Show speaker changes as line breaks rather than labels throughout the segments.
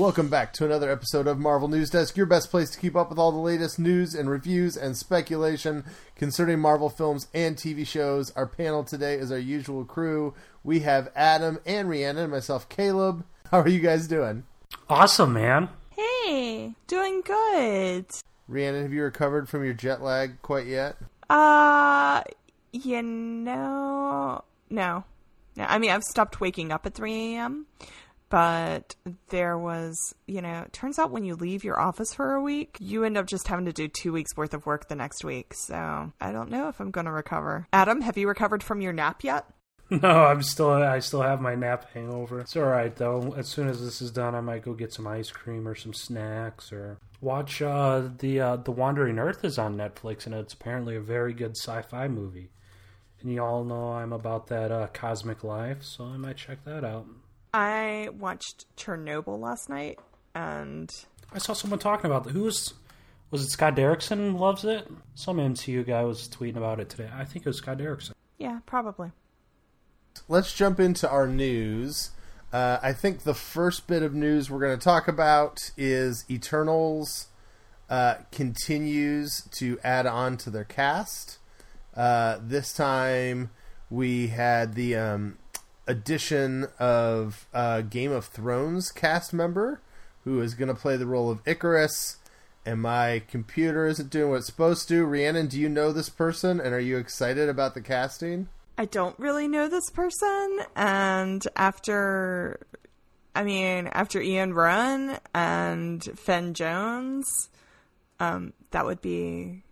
Welcome back to another episode of Marvel News Desk, your best place to keep up with all the latest news and reviews and speculation concerning Marvel films and TV shows. Our panel today is our usual crew. We have Adam and Rhiannon and myself, Caleb. How are you guys doing?
Awesome, man.
Hey, doing good.
Rhiannon, have you recovered from your jet lag quite yet?
Uh, you know, no. no. I mean, I've stopped waking up at 3 a.m., but there was, you know, it turns out when you leave your office for a week, you end up just having to do two weeks worth of work the next week. So I don't know if I'm going to recover. Adam, have you recovered from your nap yet?
No, I'm still I still have my nap hangover. It's all right though. As soon as this is done, I might go get some ice cream or some snacks or watch uh, the uh, the Wandering Earth is on Netflix and it's apparently a very good sci-fi movie. And you all know I'm about that uh, cosmic life, so I might check that out.
I watched Chernobyl last night, and
I saw someone talking about that. Who was was it? Scott Derrickson loves it. Some MCU guy was tweeting about it today. I think it was Scott Derrickson.
yeah, probably.
Let's jump into our news. Uh, I think the first bit of news we're going to talk about is Eternals uh, continues to add on to their cast. Uh, this time we had the um, addition of uh, Game of Thrones cast member who is going to play the role of Icarus. And my computer isn't doing what it's supposed to. Rhiannon, do you know this person? And are you excited about the casting?
I don't really know this person, and after, I mean, after Ian Rheon and Finn Jones, um, that would be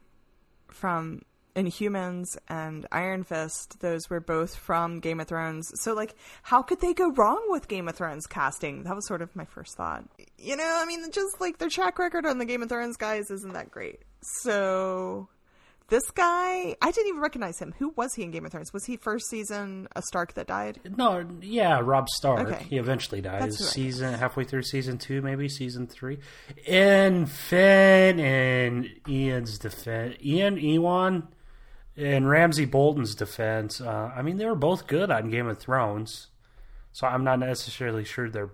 from Inhumans and Iron Fist. Those were both from Game of Thrones. So, like, how could they go wrong with Game of Thrones casting? That was sort of my first thought. You know, I mean, just like their track record on the Game of Thrones guys isn't that great. So, this guy, I didn't even recognize him. Who was he in Game of Thrones? Was he first season a Stark that died?
No, yeah, Rob Stark.
Okay.
He eventually dies.
That's who I
season halfway through season two, maybe season three. And Finn and Ian's defense, Ian Ewan and Ramsey Bolton's defense. Uh, I mean, they were both good on Game of Thrones, so I'm not necessarily sure they're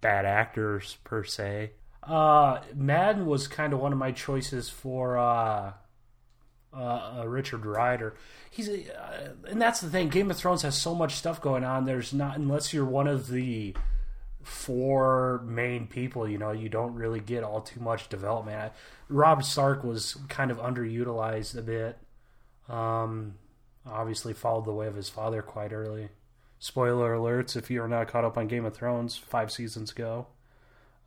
bad actors per se. Uh, Madden was kind of one of my choices for. Uh, uh, uh, Richard Rider. He's uh, and that's the thing. Game of Thrones has so much stuff going on. There's not unless you're one of the four main people. You know, you don't really get all too much development. I, Rob Stark was kind of underutilized a bit. Um, obviously, followed the way of his father quite early. Spoiler alerts if you're not caught up on Game of Thrones five seasons ago.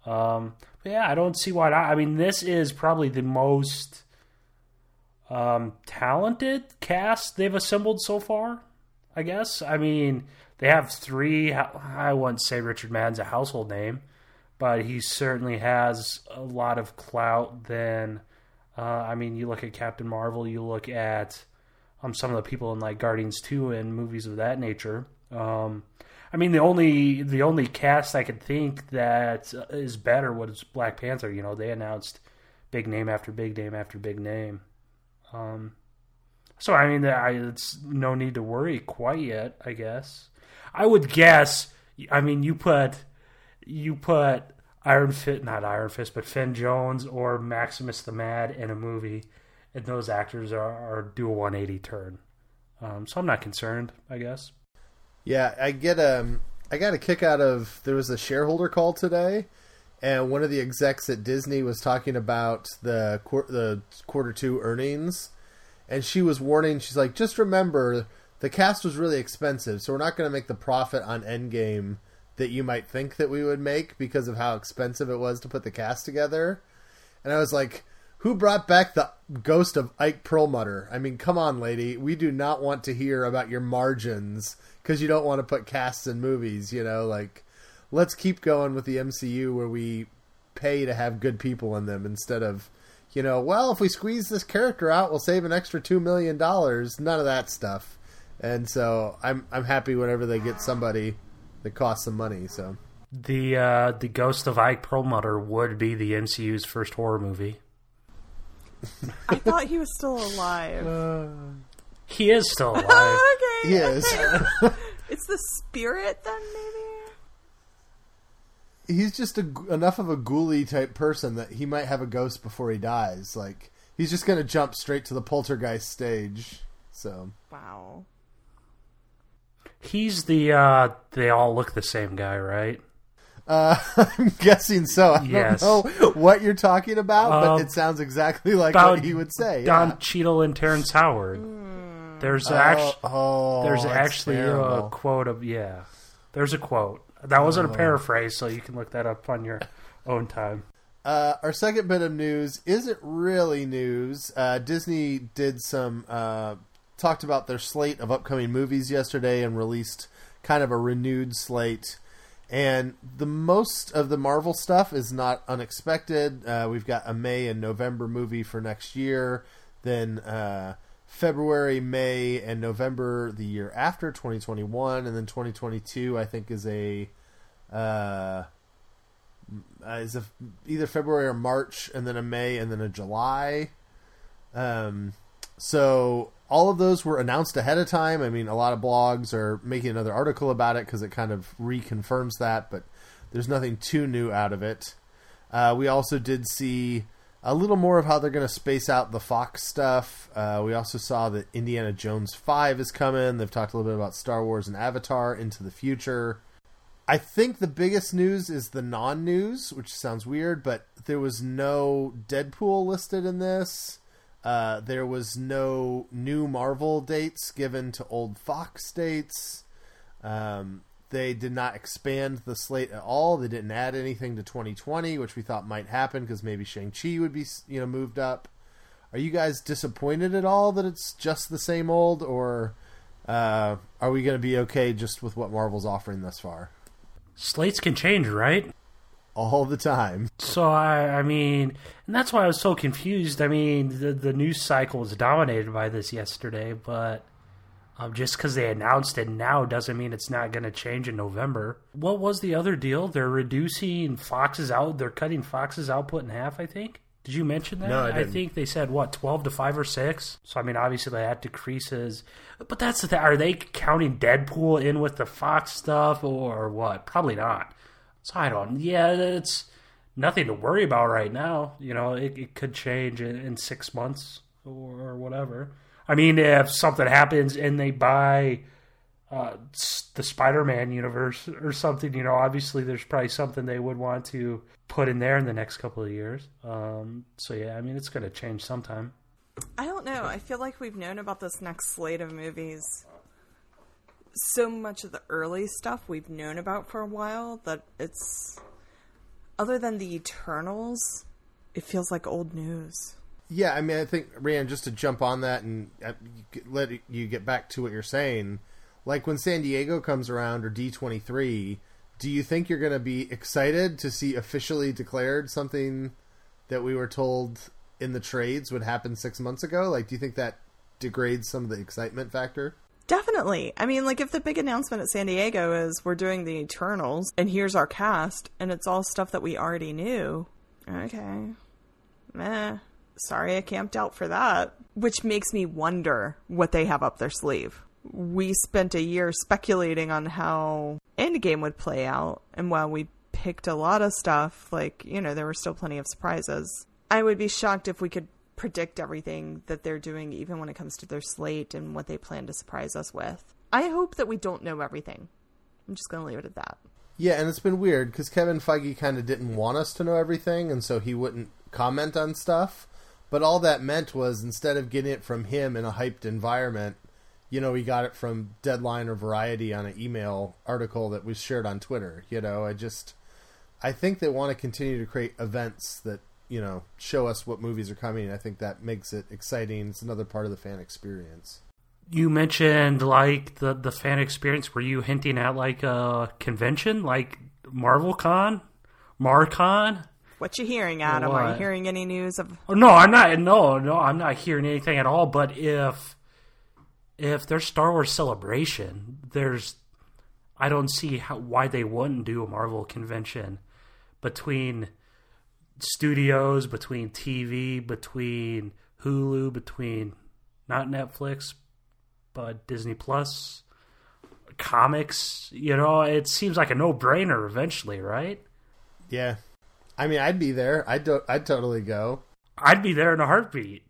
Um, but yeah, I don't see why not. I mean, this is probably the most um, talented cast they've assembled so far. I guess. I mean, they have three. I wouldn't say Richard Madden's a household name, but he certainly has a lot of clout. Then, uh, I mean, you look at Captain Marvel. You look at um, some of the people in like Guardians Two and movies of that nature. Um, I mean, the only the only cast I could think that is better was Black Panther. You know, they announced big name after big name after big name. Um, so I mean, I, it's no need to worry quite yet. I guess I would guess. I mean, you put you put Iron Fist, not Iron Fist, but Finn Jones or Maximus the Mad in a movie, and those actors are, are do a 180 turn. Um, so I'm not concerned. I guess.
Yeah, I get um I got a kick out of there was a shareholder call today and one of the execs at Disney was talking about the the quarter 2 earnings and she was warning she's like just remember the cast was really expensive so we're not going to make the profit on Endgame that you might think that we would make because of how expensive it was to put the cast together and I was like who brought back the ghost of Ike Perlmutter? I mean, come on, lady. We do not want to hear about your margins because you don't want to put casts in movies, you know? Like, let's keep going with the MCU where we pay to have good people in them instead of, you know, well, if we squeeze this character out, we'll save an extra $2 million. None of that stuff. And so I'm, I'm happy whenever they get somebody that costs some money, so.
The uh, the ghost of Ike Perlmutter would be the MCU's first horror movie.
I thought he was still alive.
He is still alive.
okay.
He is.
It's the spirit then, maybe?
he's just a, enough of a ghoulie type person that he might have a ghost before he dies. Like he's just gonna jump straight to the poltergeist stage. So
Wow.
He's the uh they all look the same guy, right?
Uh, I'm guessing so. I
Yes.
don't know what you're talking about, but
Um,
it sounds exactly like what he would say.
Don
yeah.
Cheadle and Terrence Howard. There's
Oh,
actually
oh,
there's actually a quote of yeah. There's a quote. That wasn't
Oh.
a paraphrase, so you can look that up on your own time.
Uh, our second bit of news isn't really news. Uh, Disney did some uh, talked about their slate of upcoming movies yesterday and released kind of a renewed slate. And the most of the Marvel stuff is not unexpected. Uh, we've got a May and November movie for next year, then uh, February, May, and November the year after 2021, and then 2022 I think is a uh, is a, either February or March, and then a May, and then a July. Um, so all of those were announced ahead of time. I mean, a lot of blogs are making another article about it because it kind of reconfirms that, but there's nothing too new out of it. Uh, we also did see a little more of how they're going to space out the Fox stuff. Uh, we also saw that Indiana Jones 5 is coming. They've talked a little bit about Star Wars and Avatar into the future. I think the biggest news is the non news, which sounds weird, but there was no Deadpool listed in this. Uh, there was no new Marvel dates given to old Fox dates. Um, they did not expand the slate at all. They didn't add anything to 2020, which we thought might happen because maybe Shang Chi would be you know moved up. Are you guys disappointed at all that it's just the same old, or uh, are we going to be okay just with what Marvel's offering thus far?
Slates can change, right?
All the time.
So I, I mean, and that's why I was so confused. I mean, the the news cycle was dominated by this yesterday, but um, just because they announced it now doesn't mean it's not going to change in November. What was the other deal? They're reducing Fox's out. They're cutting Fox's output in half. I think. Did you mention that?
No, I
I think they said what twelve to five or six. So I mean, obviously that decreases. But that's the thing. Are they counting Deadpool in with the Fox stuff or what? Probably not. So I don't. Yeah, it's nothing to worry about right now. You know, it, it could change in, in six months or, or whatever. I mean, if something happens and they buy uh, the Spider-Man universe or something, you know, obviously there's probably something they would want to put in there in the next couple of years. Um, so yeah, I mean, it's going to change sometime.
I don't know. I feel like we've known about this next slate of movies. So much of the early stuff we've known about for a while that it's. Other than the Eternals, it feels like old news.
Yeah, I mean, I think Ryan, just to jump on that and uh, let you get back to what you're saying, like when San Diego comes around or D23, do you think you're going to be excited to see officially declared something that we were told in the trades would happen six months ago? Like, do you think that degrades some of the excitement factor?
Definitely. I mean, like, if the big announcement at San Diego is we're doing the Eternals and here's our cast and it's all stuff that we already knew, okay. Meh. Sorry I camped out for that. Which makes me wonder what they have up their sleeve. We spent a year speculating on how Endgame would play out, and while we picked a lot of stuff, like, you know, there were still plenty of surprises. I would be shocked if we could predict everything that they're doing, even when it comes to their slate and what they plan to surprise us with. I hope that we don't know everything. I'm just going to leave it at that.
Yeah, and it's been weird because Kevin Feige kind of didn't want us to know everything, and so he wouldn't comment on stuff. But all that meant was instead of getting it from him in a hyped environment, you know, we got it from Deadline or Variety on an email article that was shared on Twitter. You know, I just, I think they want to continue to create events that you know show us what movies are coming. I think that makes it exciting. It's another part of the fan experience.
You mentioned like the the fan experience. Were you hinting at like a convention, like Marvel Con, MarCon?
What you hearing, Adam? Are you hearing any news of
Oh, no, I'm not. No, no, I'm not hearing anything at all. But if if there's Star Wars Celebration, there's I don't see how why they wouldn't do a Marvel convention between studios, between TV, between Hulu, between not Netflix, but Disney Plus, comics. You know, it seems like a no brainer eventually, right?
Yeah, I mean, I'd be there. I'd do- I'd totally go.
I'd be there in a heartbeat.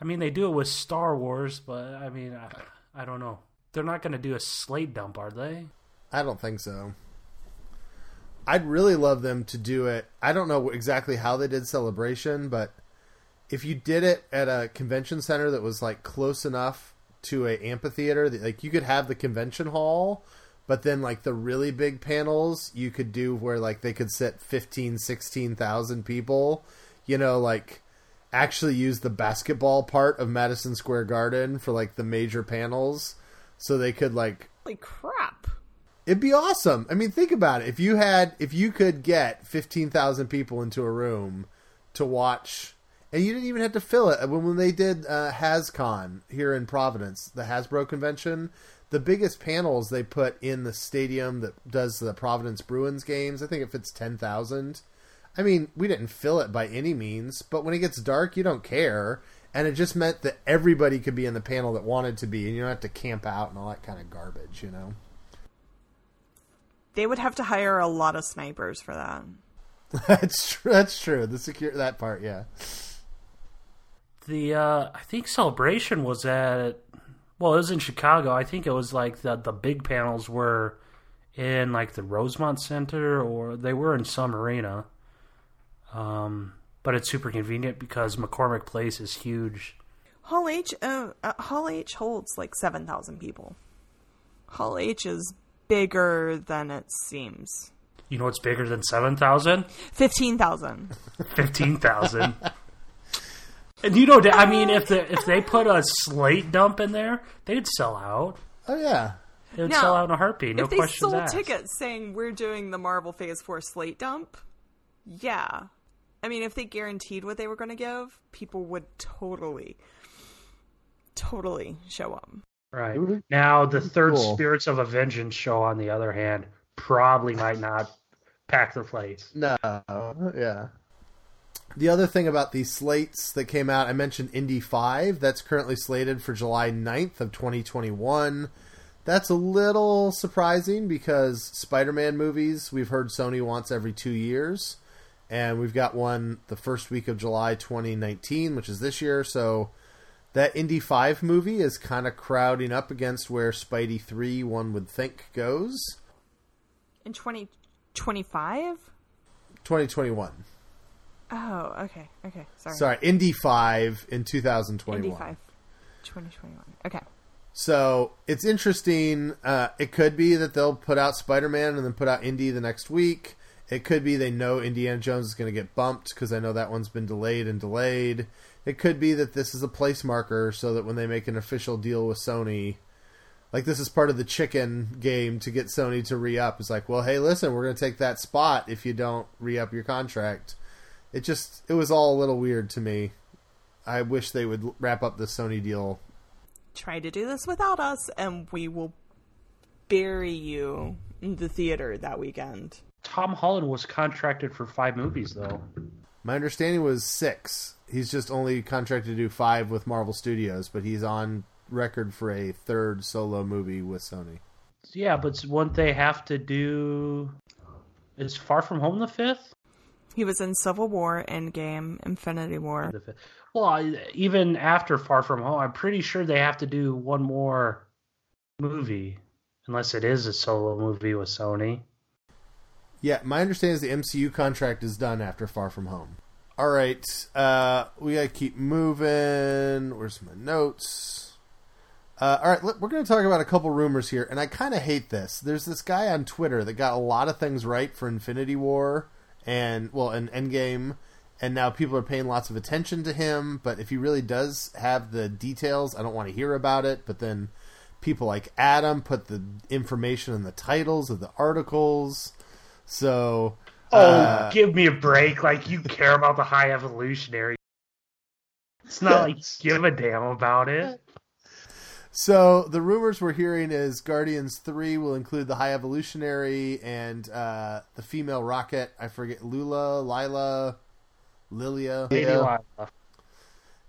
I mean, they do it with Star Wars, but I mean, I, I don't know. They're not going to do a slate dump, are they?
I don't think so. I'd really love them to do it. I don't know exactly how they did celebration, but if you did it at a convention center that was like close enough to a amphitheater that like you could have the convention hall but then like the really big panels you could do where like they could sit 15 16,000 people you know like actually use the basketball part of Madison Square Garden for like the major panels so they could like
Holy crap.
It'd be awesome. I mean, think about it. If you had, if you could get fifteen thousand people into a room to watch, and you didn't even have to fill it. When when they did uh, HasCon here in Providence, the Hasbro convention, the biggest panels they put in the stadium that does the Providence Bruins games. I think it fits ten thousand. I mean, we didn't fill it by any means, but when it gets dark, you don't care. And it just meant that everybody could be in the panel that wanted to be, and you don't have to camp out and all that kind of garbage, you know.
They would have to hire a lot of snipers for that.
That's true. That's true. The secure that part, yeah.
The uh, I think celebration was at well, it was in Chicago. I think it was like the the big panels were in like the Rosemont Center or they were in some arena. Um, but it's super convenient because McCormick Place is huge.
Hall H, uh, uh, Hall H holds like seven thousand people. Hall H is bigger than it seems.
You know what's bigger than 7,000?
Fifteen thousand.
15,000. and you know, I mean, if the, if they put a slate dump in there, they'd sell out.
Oh yeah.
They'd
Now,
sell out in a heartbeat. No
if they
questions
sold
asked.
tickets saying we're doing the Marvel Phase Four slate dump, yeah. I mean, if they guaranteed what they were going to give, people would totally, totally show up.
Right.
Mhm.
Now, the third
Cool.
Spirits of a Vengeance show, on the other hand, probably might not pack the place.
No. Yeah. The other thing about these slates that came out, I mentioned Indy 5. That's currently slated for July 9th of 2021. That's a little surprising because Spider-Man movies, we've heard Sony wants every 2 years. And we've got one the first week of July 2019, which is this year, so that Indy 5 movie is kind of crowding up against where Spidey 3 one would think goes.
In twenty twenty five.
2021.
Oh, okay, okay. Sorry.
Sorry, Indy 5 in 2021.
Indy five. 2021. Okay.
So it's interesting. Uh, it could be that they'll put out Spider Man and then put out Indy the next week. It could be they know Indiana Jones is going to get bumped because I know that one's been delayed and delayed. It could be that this is a place marker so that when they make an official deal with Sony, like this is part of the chicken game to get Sony to re up. It's like, well, hey, listen, we're going to take that spot if you don't re up your contract. It just, it was all a little weird to me. I wish they would wrap up the Sony deal
Try to do this without us, and we will bury you in the theater that weekend.
Tom Holland was contracted for five movies, though.
My understanding was six. He's just only contracted to do five with Marvel Studios, but he's on record for a third solo movie with Sony.
Yeah, but wouldn't they have to do? Is Far From Home the fifth?
He was in Civil War, Endgame, Infinity War.
The fifth. Well, even after Far From Home, I'm pretty sure they have to do one more movie, unless it is a solo movie with Sony.
Yeah, my understanding is the MCU contract is done after Far From Home. All right, uh, we gotta keep moving. Where's my notes? Uh, all right, we're to talk about a couple rumors here, and I kind of hate this. There's this guy on Twitter that got a lot of things right for Infinity War and well, and Endgame, and now people are paying lots of attention to him. But if he really does have the details, I don't want to hear about it. But then people like Adam put the information in the titles of the articles. So
Oh,
uh,
give me a break! Like you care about the High Evolutionary. It's not like give a damn about it.
So the rumors we're hearing is Guardians Three will include the High Evolutionary and uh, the female rocket. I forget Lula, Lila, Lilia,
Lady Lila.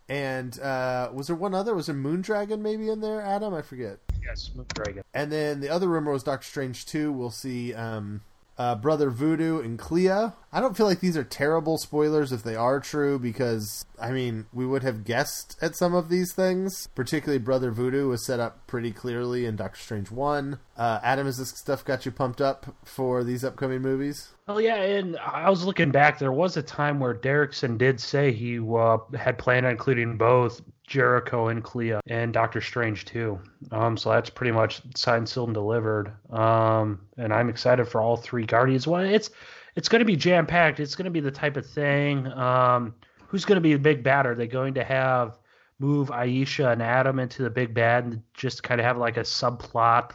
and uh, was there one other? Was there Moondragon maybe in there? Adam, I forget.
Yes, Moon Dragon.
And then the other rumor was Doctor Strange Two. We'll see um, uh, Brother Voodoo and Clea. I don't feel like these are terrible spoilers if they are true because, I mean, we would have guessed at some of these things. Particularly Brother Voodoo was set up pretty clearly in Doctor Strange 1. Uh, Adam, has this stuff got you pumped up for these upcoming movies?
Oh yeah, and I was looking back. There was a time where Derrickson did say he uh, had planned on including both Jericho and Clea and Doctor Strange too. Um, so that's pretty much signed, sealed, and delivered. Um, and I'm excited for all three Guardians. Well, it's it's going to be jam packed. It's going to be the type of thing. Um, who's going to be the big bad? Are they going to have move Ayesha and Adam into the big bad and just kind of have like a subplot?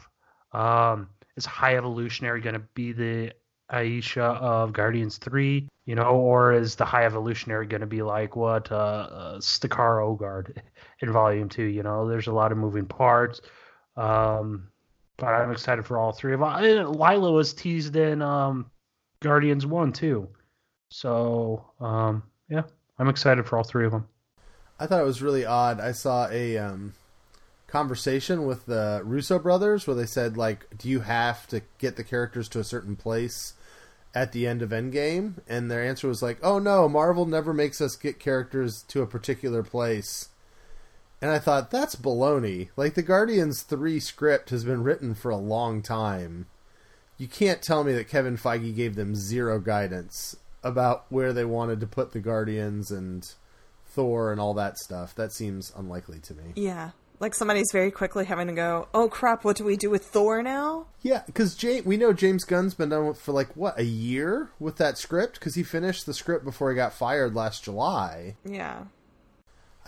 Um, is High Evolutionary going to be the Ayesha of Guardians 3, you know, or is the High Evolutionary going to be like what uh, uh, Stakar Ogord in Volume 2? You know, there's a lot of moving parts. Um, but I'm excited for all three of them. Lila was teased in um, Guardians 1 too. So, um, yeah, I'm excited for all three of them.
I thought it was really odd. I saw a um, conversation with the Russo brothers where they said, like, do you have to get the characters to a certain place at the end of Endgame, and their answer was like, "Oh no, Marvel never makes us get characters to a particular place." And I thought that's baloney. Like the Guardians 3 script has been written for a long time. You can't tell me that Kevin Feige gave them zero guidance about where they wanted to put the Guardians and Thor and all that stuff. That seems unlikely to me.
Yeah. Like somebody's very quickly having to go, oh crap, what do we do with Thor now?
Yeah, because we know James Gunn's been done for like what a year with that script because he finished the script before he got fired last July.
Yeah.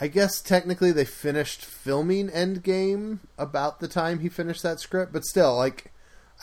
I guess technically they finished filming Endgame about the time he finished that script, but still, like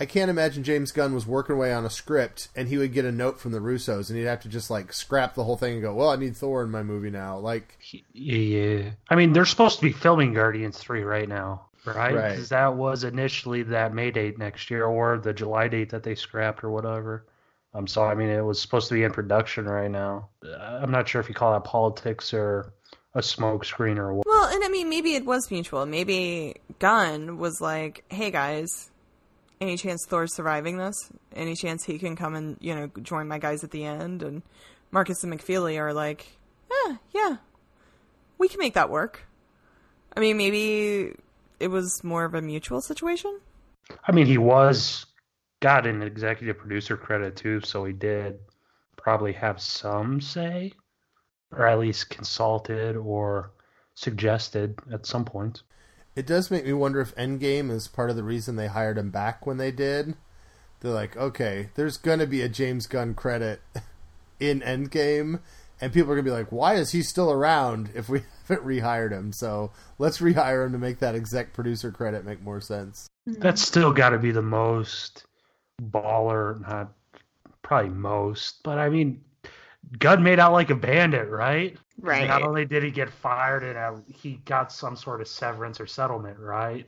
I can't imagine James Gunn was working away on a script and he would get a note from the Russos and he'd have to just like scrap the whole thing and go, "Well, I need Thor in my movie now." Like,
yeah, I mean, they're supposed to be filming Guardians three right now, right? Because right. that was initially that May date next year or the July date that they scrapped or whatever. I'm um, sorry. I mean, it was supposed to be in production right now. I'm not sure if you call that politics or a smoke screen or what.
Well, and I mean, maybe it was mutual. Maybe Gunn was like, "Hey guys, any chance Thor's surviving this? Any chance he can come and you know join my guys at the end? And Marcus and McFeely are like, yeah, yeah, we can make that work. I mean, maybe it was more of a mutual situation.
I mean, he was got an executive producer credit too, so he did probably have some say, or at least consulted or suggested at some point.
It does make me wonder if Endgame is part of the reason they hired him back when they did. They're like, okay, there's going to be a James Gunn credit in Endgame, and people are going to be like, why is he still around if we haven't rehired him? So let's rehire him to make that exec producer credit make more sense. Mm-hmm.
That's still got to be the most baller, not probably most, but I mean, Gunn made out like a bandit, right?
Right.
Not only did he get fired, and uh, he got some sort of severance or settlement, right?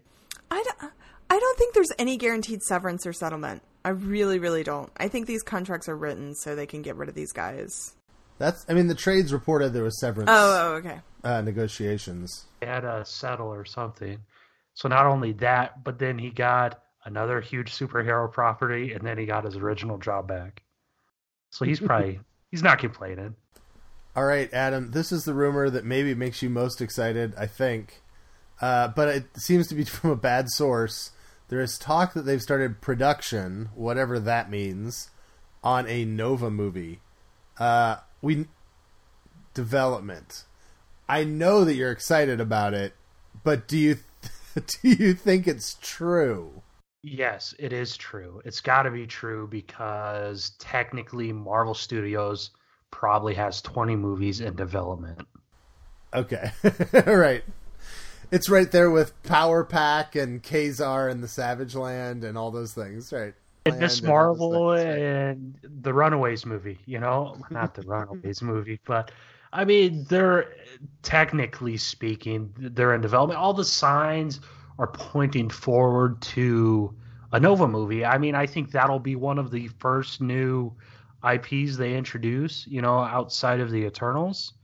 I don't, I don't think there's any guaranteed severance or settlement. I really, really don't. I think these contracts are written so they can get rid of these guys.
That's. I mean, the trades reported there was severance.
Oh, oh okay.
Uh, negotiations.
They had to settle or something. So not only that, but then he got another huge superhero property, and then he got his original job back. So he's probably he's not complaining.
All right, Adam. This is the rumor that maybe makes you most excited. I think, uh, but it seems to be from a bad source. There is talk that they've started production, whatever that means, on a Nova movie. Uh, we development. I know that you're excited about it, but do you do you think it's true?
Yes, it is true. It's got to be true because technically Marvel Studios probably has 20 movies in development.
Okay. right. It's right there with Power Pack and Ka-Zar and the Savage Land and all those things, right?
And Miss Marvel and, and the Runaways movie, you know, not the Runaways movie, but I mean, they're technically speaking, they're in development. All the signs are pointing forward to a Nova movie. I mean, I think that'll be one of the first new IPs they introduce, you know, outside of the Eternals.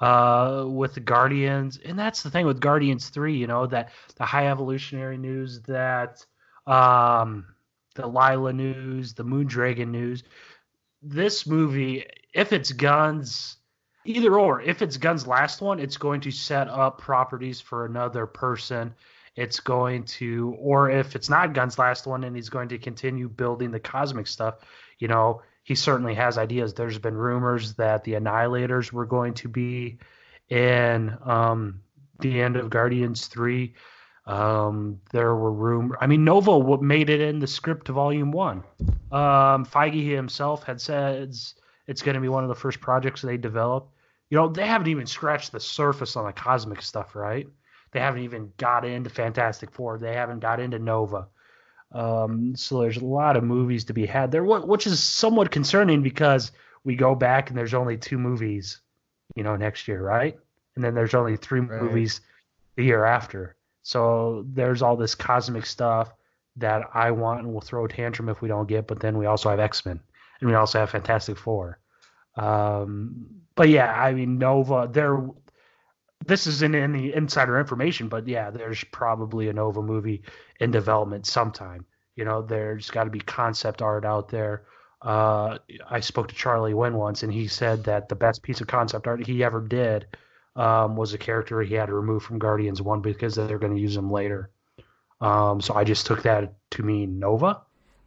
Uh, with the Guardians, and that's the thing with Guardians Three, you know, that the high evolutionary news that um, the Lila news, the Moondragon news. This movie, if it's Gunn's, either or, if it's Gunn's last one, it's going to set up properties for another person. It's going to, or if it's not Gunn's last one and he's going to continue building the cosmic stuff, you know, he certainly has ideas. There's been rumors that the Annihilators were going to be in um, the end of Guardians 3. Um, there were rumors. I mean, Nova made it in the script to Volume One. Um, Feige himself had said it's going to be one of the first projects they develop. You know, they haven't even scratched the surface on the cosmic stuff, right? They haven't even got into Fantastic Four. They haven't got into Nova. Um, so there's a lot of movies to be had there, which is somewhat concerning because we go back and there's only two movies, you know, next year, right? And then there's only three right. movies the year after. So there's all this cosmic stuff that I want and will throw a tantrum if we don't get. But then we also have X Men and we also have Fantastic Four. Um, but yeah, I mean Nova. There, this isn't any insider information, but yeah, there's probably a Nova movie in development sometime. You know, there's got to be concept art out there. Uh, I spoke to Charlie Wen once, and he said that the best piece of concept art he ever did um, was a character he had to remove from Guardians One because they're going to use him later. Um, so I just took that to mean Nova.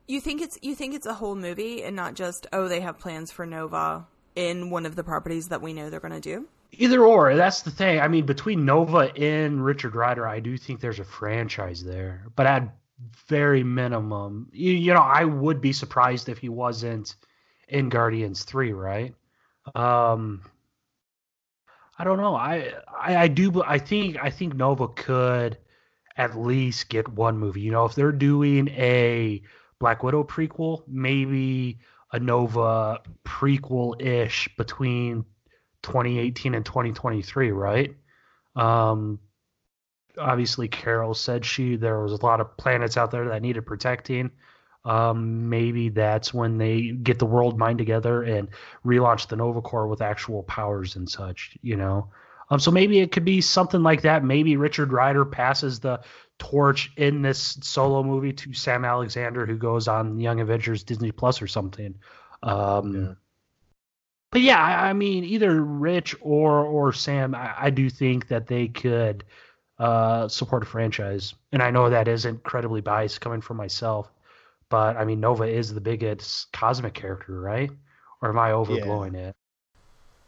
You think it's you think it's a whole movie and not just oh they have plans for Nova in one of the properties that we know they're going to do.
Either or, that's the thing. I mean, between Nova and Richard Rider, I do think there's a franchise there. But at very minimum, you, you know, I would be surprised if he wasn't in Guardians Three, right? Um, I don't know. I, I I do. I think I think Nova could at least get one movie. You know, if they're doing a Black Widow prequel, maybe a Nova prequel ish between 2018 and 2023, right? Um, obviously, Carol said she there was a lot of planets out there that needed protecting. Um, maybe that's when they get the world mind together and relaunch the Nova Corps with actual powers and such, you know. Um, so maybe it could be something like that. Maybe Richard Rider passes the torch in this solo movie to Sam Alexander, who goes on Young Avengers Disney Plus or something. Um, yeah. But yeah, I, I, mean, either Rich or or Sam, I, I do think that they could uh, support a franchise, and I know that is incredibly biased coming from myself. But I mean, Nova is the biggest cosmic character, right? Or am I overblowing yeah. it?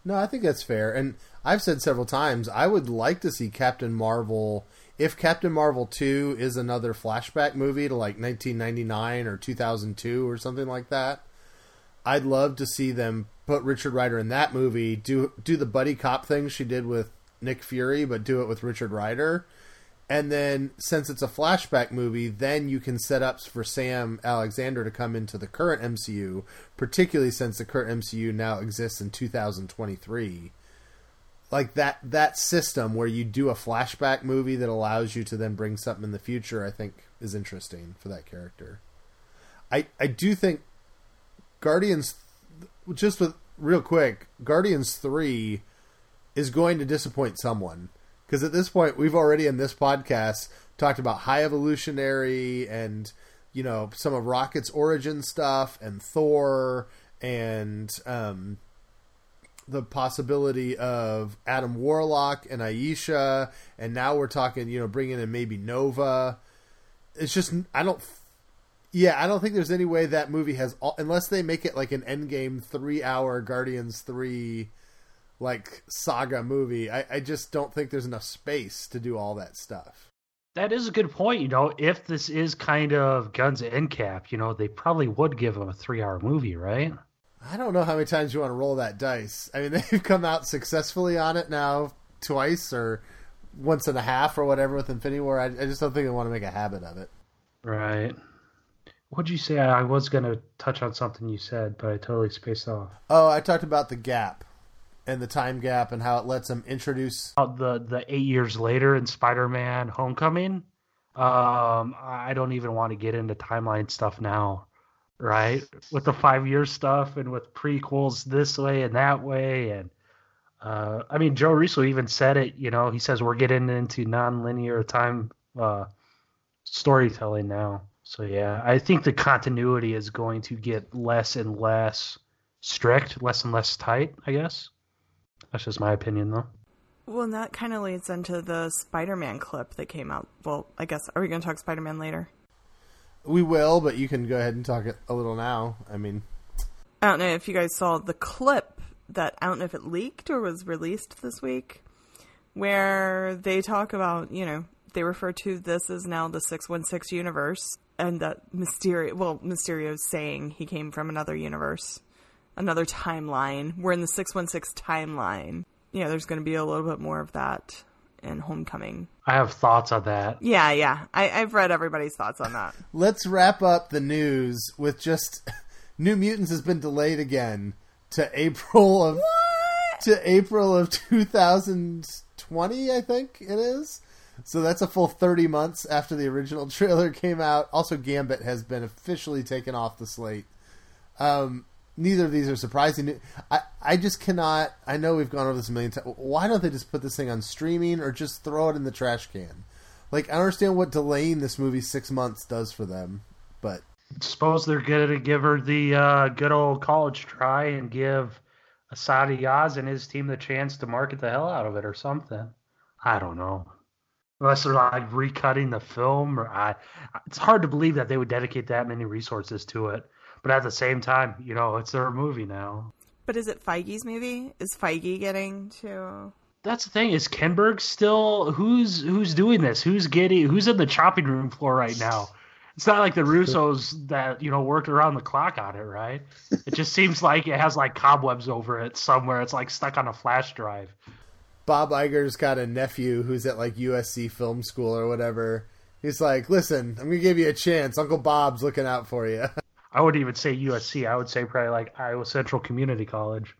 No, I think that's fair. And I've said several times, I would like to see Captain Marvel. If Captain Marvel 2 is another flashback movie to like 1999 or 2002 or something like that, I'd love to see them put Richard Rider in that movie, do do the buddy cop thing she did with Nick Fury, but do it with Richard Rider and then since it's a flashback movie, then you can set up for Sam Alexander to come into the current MCU, particularly since the current MCU now exists in 2023. Like that that system where you do a flashback movie that allows you to then bring something in the future, I think is interesting for that character. I I do think Guardians just with real quick, Guardians 3 is going to disappoint someone because at this point we've already in this podcast talked about high evolutionary and you know some of Rocket's origin stuff and Thor and um, the possibility of Adam Warlock and Ayesha, and now we're talking you know bringing in maybe Nova. It's just I don't. Yeah, I don't think there's any way that movie has all, unless they make it like an Endgame three hour Guardians three like saga movie. I, I just don't think there's enough space to do all that stuff.
That is a good point. You know, if this is kind of Gunn's end cap, you know, they probably would give them a three hour movie, right?
I don't know how many times you want to roll that dice. I mean, they've come out successfully on it now twice or once and a half or whatever with Infinity War. I, I just don't think they want to make a habit of it.
Right. What'd you say? I was going to touch on something you said, but I totally spaced off.
Oh, I talked about the gap and the time gap and how it lets them introduce
the the eight years later in Spider-Man: Homecoming. Um, I don't even want to get into timeline stuff now, right? With the five year stuff and with prequels this way and that way, and uh, I mean Joe Russo even said it. You know, he says we're getting into non-linear time uh, storytelling now. So yeah, I think the continuity is going to get less and less strict, less and less tight. I guess that's just my opinion, though.
Well, and that kind of leads into the Spider-Man clip that came out. Well, I guess are we going to talk Spider-Man later?
We will, but you can go ahead and talk it a little now. I mean,
I don't know if you guys saw the clip that I don't know if it leaked or was released this week, where they talk about you know they refer to this as now the six one six universe, and that Mysterio. Well, Mysterio's saying he came from another universe, another timeline. We're in the six one six timeline. Yeah, there's going to be a little bit more of that in Homecoming.
I have thoughts on that.
Yeah, yeah, I, I've read everybody's thoughts on that.
let's wrap up the news with just New Mutants has been delayed again to April of to April of 2020, I think it is. So that's a full 30 months after the original trailer came out. Also, Gambit has been officially taken off the slate. Um, neither of these are surprising. I, I just cannot. I know we've gone over this a million times. Why don't they just put this thing on streaming or just throw it in the trash can? Like, I understand what delaying this movie six months does for them, but
Suppose they're going to give her the uh, good old college try and give Asadi Yaz and his team the chance to market the hell out of it or something. I don't know. Unless they're like recutting the film, or I, it's hard to believe that they would dedicate that many resources to it. But at the same time, you know, it's their movie now.
But is it Feige's movie? Is Feige getting to?
That's the thing. Is Kinberg still who's who's doing this? Who's getting who's in the chopping room floor right now? It's not like the Russos that you know worked around the clock on it, right? It just seems like it has like cobwebs over it somewhere. It's like stuck on a flash drive.
Bob Iger's got a nephew who's at like USC film school or whatever. He's like, "Listen, I'm gonna give you a chance. Uncle Bob's looking out for you."
I wouldn't even say USC. I would say probably like Iowa Central Community College.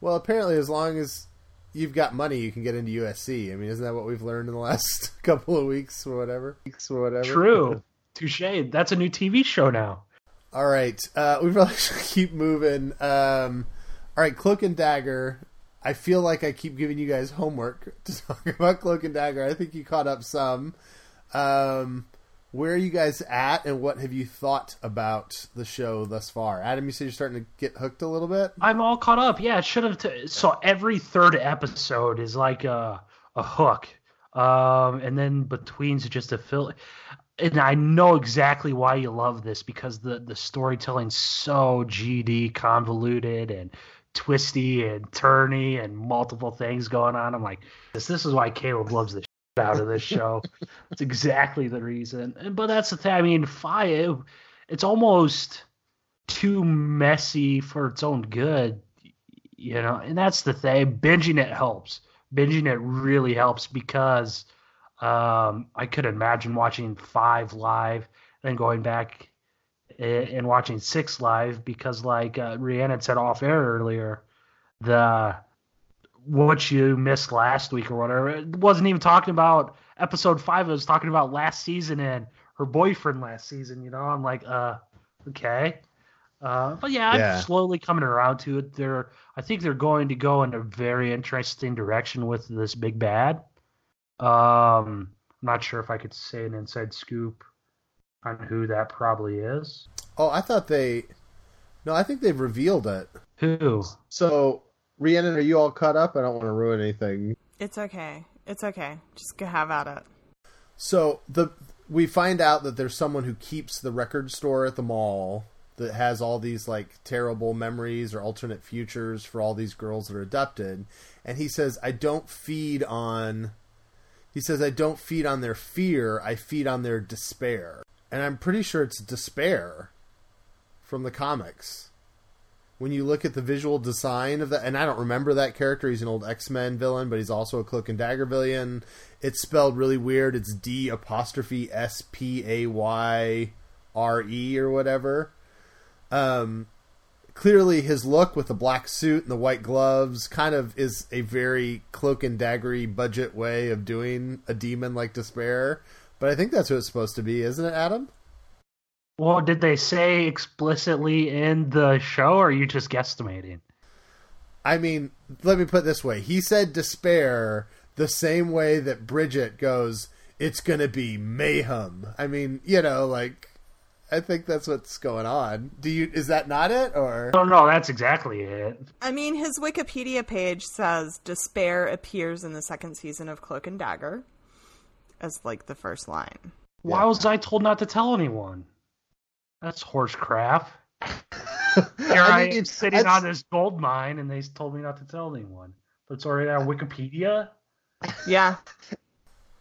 well, apparently, as long as you've got money, you can get into USC. I mean, isn't that what we've learned in the last couple of weeks or whatever? Weeks or whatever.
True. Touche. That's a new TV show now.
All right, uh, we probably should keep moving. Um, all right, Cloak and Dagger. I feel like I keep giving you guys homework to talk about Cloak and Dagger. I think you caught up some. Um, where are you guys at, and what have you thought about the show thus far? Adam, you said you're starting to get hooked a little bit.
I'm all caught up. Yeah, it should have. T- so every third episode is like a a hook, um, and then between's just a fill. And I know exactly why you love this because the the storytelling's so GD convoluted and twisty and turny and multiple things going on. I'm like, this this is why Caleb loves the shit out of this show. It's exactly the reason. And- But that's the thing. I mean, Five, it's almost too messy for its own good, you know. And that's the thing. Binging it helps. Binging it really helps because um, I could imagine watching Five live, then going back and watching Six live because, like uh, Rhiannon said off air earlier, the what you missed last week or whatever. It wasn't even talking about episode five. It was talking about last season and her boyfriend last season. You know, I'm like, uh, okay. Uh, but yeah, I'm
Yeah.
slowly coming around to it. They're, I think they're going to go in a very interesting direction with this big bad. Um, I'm not sure if I could say an inside scoop on who that probably is.
Oh, I thought they. No, I think they've revealed it.
Who?
So, Rhiannon, are you all caught up? I don't want to ruin anything.
It's okay. It's okay. Just have at it.
So the we find out that there's someone who keeps the record store at the mall that has all these like terrible memories or alternate futures for all these girls that are adopted and he says, "I don't feed on." He says, "I don't feed on their fear. I feed on their despair." And I'm pretty sure it's despair from the comics. When you look at the visual design of that, and I don't remember that character. He's an old X Men villain, but he's also a Cloak and Dagger villain. It's spelled really weird. It's D apostrophe S P A Y R E or whatever. Um, clearly, his look with the black suit and the white gloves kind of is a very cloak and daggery budget way of doing a demon like despair. But I think that's what it's supposed to be, isn't it, Adam?
Well, did they say explicitly in the show, or are you just guesstimating?
I mean, let me put it this way. He said despair the same way that Bridget goes, it's going to be mayhem. I mean, you know, like, I think that's what's going on. Do you? Is that not it, or?
Oh no, that's exactly it.
I mean, his Wikipedia page says despair appears in the second season of Cloak and Dagger as like the first line.
Why was I told not to tell anyone? That's horse crap. Here I,
mean,
am sitting
that's-
on this gold mine, and they told me not to tell anyone. But it's already on Wikipedia.
Yeah.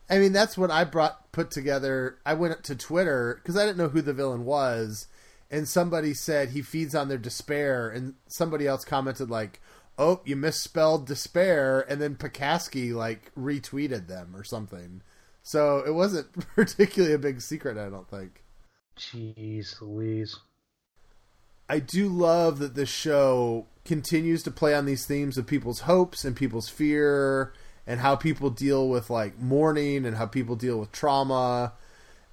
I mean, that's what I brought put together. I went to Twitter because I didn't know who the villain was, and somebody said he feeds on their despair, and somebody else commented like, "Oh, you misspelled despair," and then Pokaski like retweeted them or something. So it wasn't particularly a big secret, I don't think.
Jeez Louise.
I do love that this show continues to play on these themes of people's hopes and people's fear and how people deal with like mourning and how people deal with trauma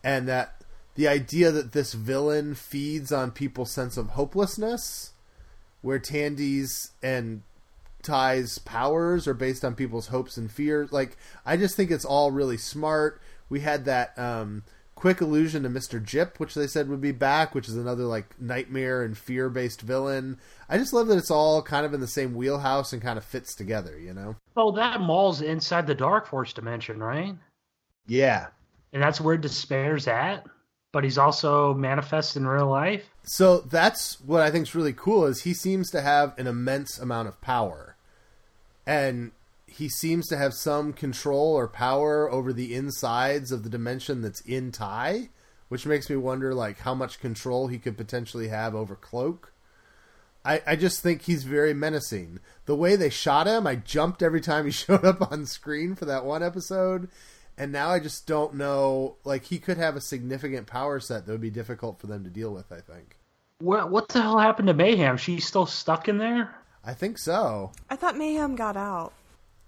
and that the idea that this villain feeds on people's sense of hopelessness where Tandy's and Ty's powers are based on people's hopes and fears like I just think it's all really smart we had that um quick allusion to Mr. Jip, which they said would be back, which is another like nightmare and fear based villain. I just love that it's all kind of in the same wheelhouse and kind of fits together, you know?
Oh, that mall's inside the Dark Force dimension, right?
Yeah.
And that's where Despair's at. But he's also manifest in real life.
So that's what I think is really cool is he seems to have an immense amount of power. And he seems to have some control or power over the insides of the dimension that's in Ty, which makes me wonder like how much control he could potentially have over Cloak. I, I just think he's very menacing. The way they shot him, I jumped every time he showed up on screen for that one episode. And now I just don't know. Like, he could have a significant power set that would be difficult for them to deal with, I think.
What what the hell happened to Mayhem? She's still stuck in there?
I think so.
I thought Mayhem got out.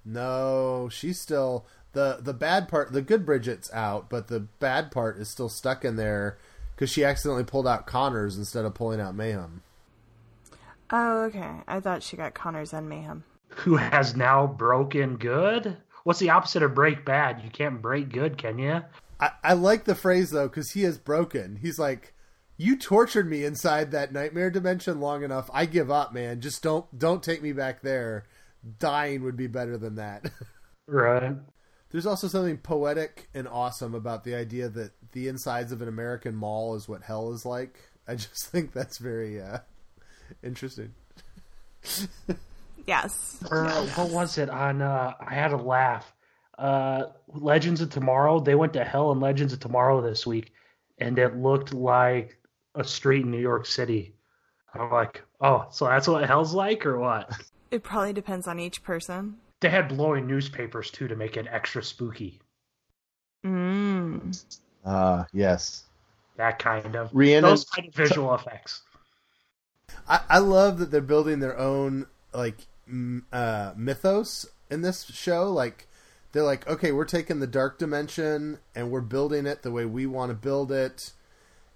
No, she's still the the bad part. The good Bridget's out, but the bad part is still stuck in there because she accidentally pulled out Connors instead of pulling out Mayhem.
Oh, okay. I thought she got Connors and Mayhem.
Who has now broken good? What's the opposite of break bad? You can't break good, can you?
I, I like the phrase though because he is broken. He's like, "You tortured me inside that nightmare dimension long enough. I give up, man. Just don't don't take me back there. Dying would be better than that."
Right.
There's also something poetic and awesome about the idea that the insides of an American mall is what hell is like. I just think that's very uh, interesting.
Yes.
Or what was it on? Uh, I had a laugh. Uh, Legends of Tomorrow. They went to hell in Legends of Tomorrow this week, and it looked like a street in New York City. I'm like, oh, so that's what hell's like, or what?
It probably depends on each person.
They had blowing newspapers too to make it extra spooky.
Mm.
Uh, yes.
That kind of
Rhiannon,
those kind of visual effects.
I, I love that they're building their own like m- uh, mythos in this show. Like they're like, okay, we're taking the dark dimension and we're building it the way we want to build it.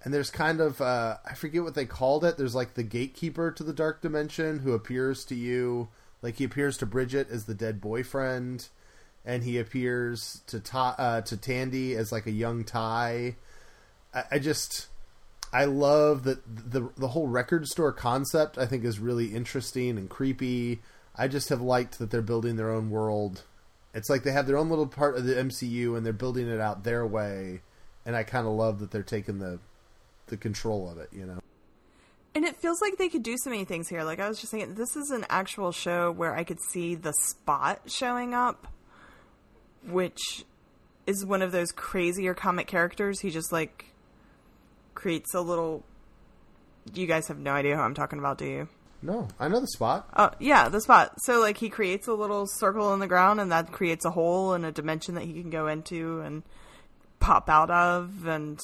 And there's kind of uh, I forget what they called it. There's like the gatekeeper to the dark dimension who appears to you like he appears to Bridget as the dead boyfriend, and he appears to Ta- uh, to Tandy as like a young Ty. I, I just I love that the the whole record store concept. I think is really interesting and creepy. I just have liked that they're building their own world. It's like they have their own little part of the MCU and they're building it out their way. And I kind of love that they're taking the the control of it. You know.
And it feels like they could do so many things here. Like I was just saying, this is an actual show where I could see the spot showing up, which is one of those crazier comic characters. He just like creates a little. You guys have no idea who I'm talking about, do you?
No, I know the spot.
Uh, yeah, the spot. So like he creates a little circle in the ground, and that creates a hole in a dimension that he can go into and pop out of. And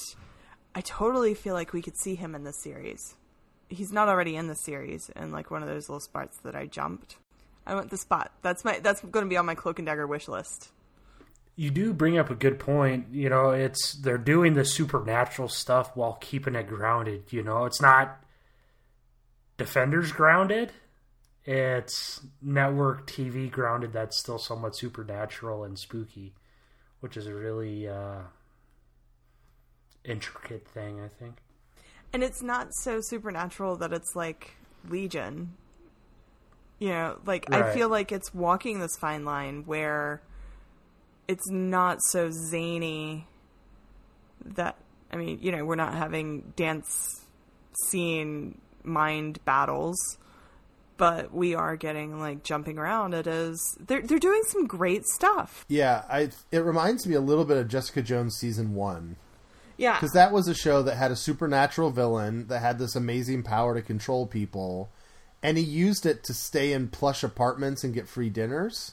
I totally feel like we could see him in this series. He's not already in the series, in like one of those little spots that I jumped. I want the spot. That's my. That's going to be on my cloak and dagger wish list.
You do bring up a good point. You know, it's they're doing the supernatural stuff while keeping it grounded. You know, it's not Defenders grounded. It's network TV grounded. That's still somewhat supernatural and spooky, which is really uh, intricate thing. I think.
and it's not so supernatural that it's like Legion. You know, like I feel like it's walking this fine line where it's not so zany that I mean, you know, we're not having dance scene mind battles, but we are getting like jumping around. It is they're they're doing some great stuff.
Yeah, I it reminds me a little bit of Jessica Jones season one
Yeah.
because that was a show that had a supernatural villain that had this amazing power to control people, and he used it to stay in plush apartments and get free dinners.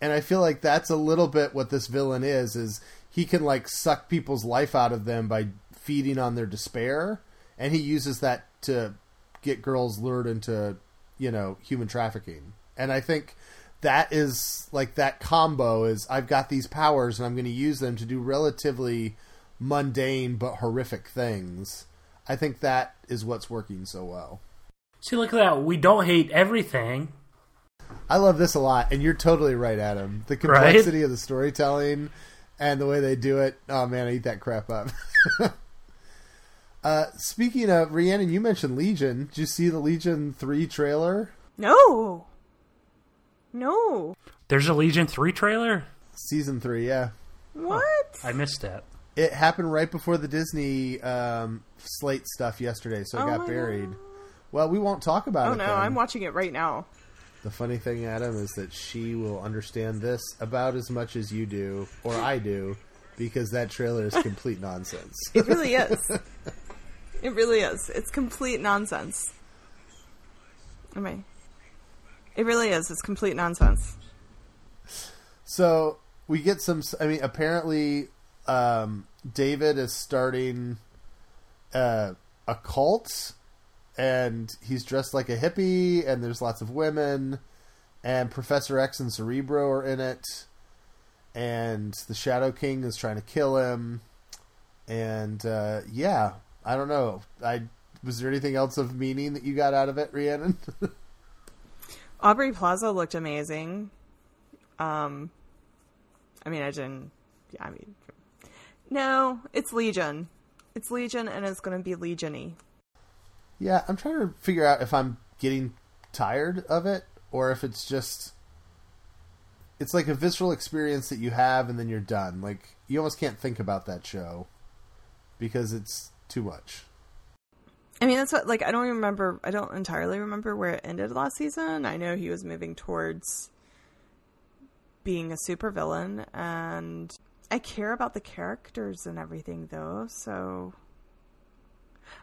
And I feel like that's a little bit what this villain is: is he can like suck people's life out of them by feeding on their despair, and he uses that to get girls lured into you know human trafficking. And I think that is like that combo is I've got these powers and I'm going to use them to do relatively mundane but horrific things. I think that is what's working so well.
See, look at that. We don't hate everything.
I love this a lot, and you're totally right, Adam. The complexity of the storytelling and the way they do it. Oh man, I eat that crap up. uh, speaking of Rhiannon, you mentioned Legion. Did you see the Legion three trailer?
no. No.
There's a Legion 3 trailer?
Season three, yeah.
What?
I missed that.
It happened right before the Disney um, slate stuff yesterday, so it
Oh
got buried.
God.
Well, we won't talk about
Oh
it.
no,
then.
I'm watching it right now.
The funny thing, Adam, is that she will understand this about as much as you do, or I do, because that trailer is complete nonsense.
It really is. it really is. It's complete nonsense. I mean, it really is. It's complete nonsense.
So we get some. I mean, apparently, um, David is starting uh, a cult, and he's dressed like a hippie, and there's lots of women, and Professor X and Cerebro are in it, and the Shadow King is trying to kill him, and uh, yeah, I don't know. I was there anything else of meaning that you got out of it, Rhiannon?
Aubrey Plaza looked amazing. Um, I mean, I didn't. Yeah, I mean, no, it's Legion. It's Legion, and it's going to be Legiony.
Yeah, I'm trying to figure out if I'm getting tired of it or if it's just it's like a visceral experience that you have and then you're done. Like you almost can't think about that show because it's too much.
I mean, that's what. Like, I don't even remember. I don't entirely remember where it ended last season. I know he was moving towards being a supervillain, and I care about the characters and everything, though. So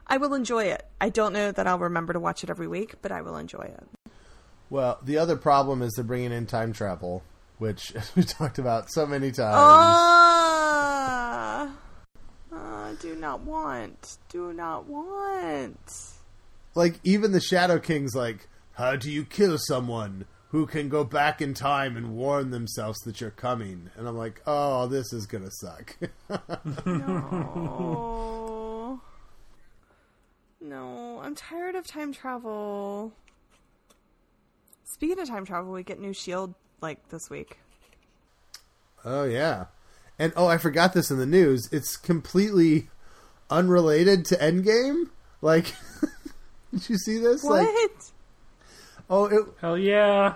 I will enjoy it. I don't know that I'll remember to watch it every week, but I will enjoy it.
Well, the other problem is they're bringing in time travel, which we talked about so many times.
Ah, uh, do not want. Do not want.
Like even the Shadow King's like, "How do you kill someone who can go back in time and warn themselves that you're coming?" And I'm like, "Oh, this is going to suck."
No. no, I'm tired of time travel. Speaking of time travel, we get new Shield like this week.
Oh yeah, and oh, I forgot this in the news. It's completely unrelated to Endgame. Like, did you see this?
What?
Like, oh, it,
Hell yeah.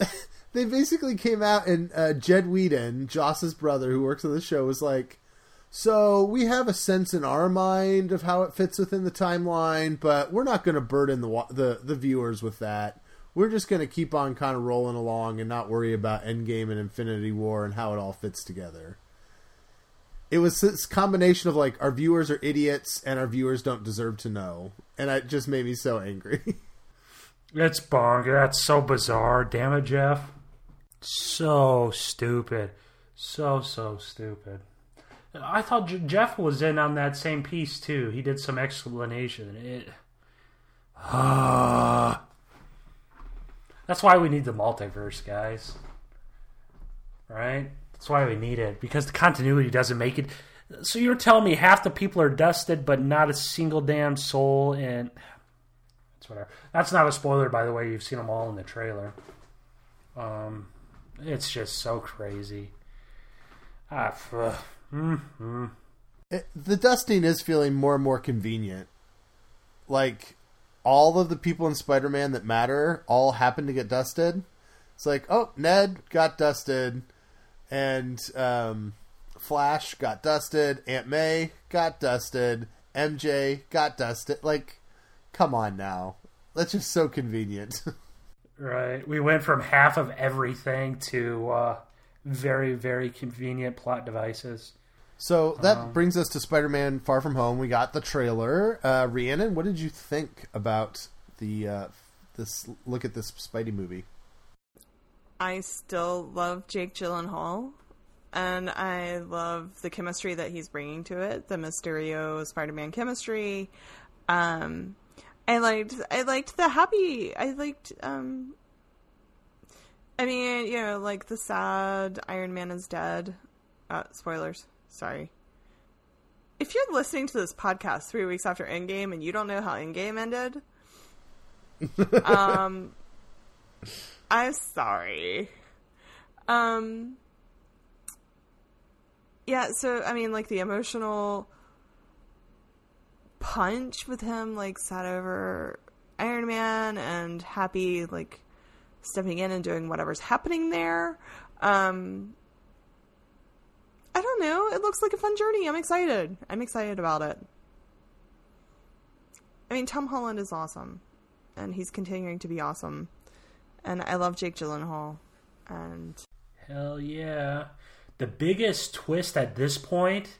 they basically came out and uh, Jed Whedon, Joss's brother, who works on the show, was like, "So we have a sense in our mind of how it fits within the timeline, but we're not going to burden the the the viewers with that. We're just going to keep on kind of rolling along and not worry about Endgame and Infinity War and how it all fits together." It was this combination of like our viewers are idiots and our viewers don't deserve to know, and it just made me so angry.
It's bunk. That's so bizarre. Damn it, Jeff. So stupid. So, so stupid. I thought J- Jeff was in on that same piece, too. He did some explanation. It. Ah. That's why we need the multiverse, guys. Right? That's why we need it. Because the continuity doesn't make it. So you're telling me half the people are dusted, but not a single damn soul in. It's whatever. That's not a spoiler, by the way. You've seen them all in the trailer. Um, it's just so crazy. Ah, f- mm, mm.
It, the dusting is feeling more and more convenient. Like all of the people in Spider-Man that matter all happen to get dusted. It's like, oh, Ned got dusted, and um, Flash got dusted, Aunt May got dusted, MJ got dusted. Like, come on now, that's just so convenient.
Right. We went from half of everything to uh, very, very convenient plot devices.
So that brings us to Spider-Man: Far From Home. We got the trailer. Uh, Rhiannon, what did you think about the uh, this look at this Spidey movie?
I still love Jake Gyllenhaal, and I love the chemistry that he's bringing to it. The Mysterio Spider-Man chemistry. Um, I liked. I liked the happy. I liked. Um, I mean, you know, like the sad Iron Man is dead. Uh, spoilers. Sorry. If you're listening to this podcast three weeks after Endgame and you don't know how Endgame ended, um, I'm sorry. Um, yeah. So I mean, like the emotional punch with him, like sat over Iron Man and Happy, like stepping in and doing whatever's happening there. Um, I don't know. It looks like a fun journey. I'm excited. I'm excited about it. I mean, Tom Holland is awesome, and he's continuing to be awesome. And I love Jake Gyllenhaal. And
Hell yeah. The biggest twist at this point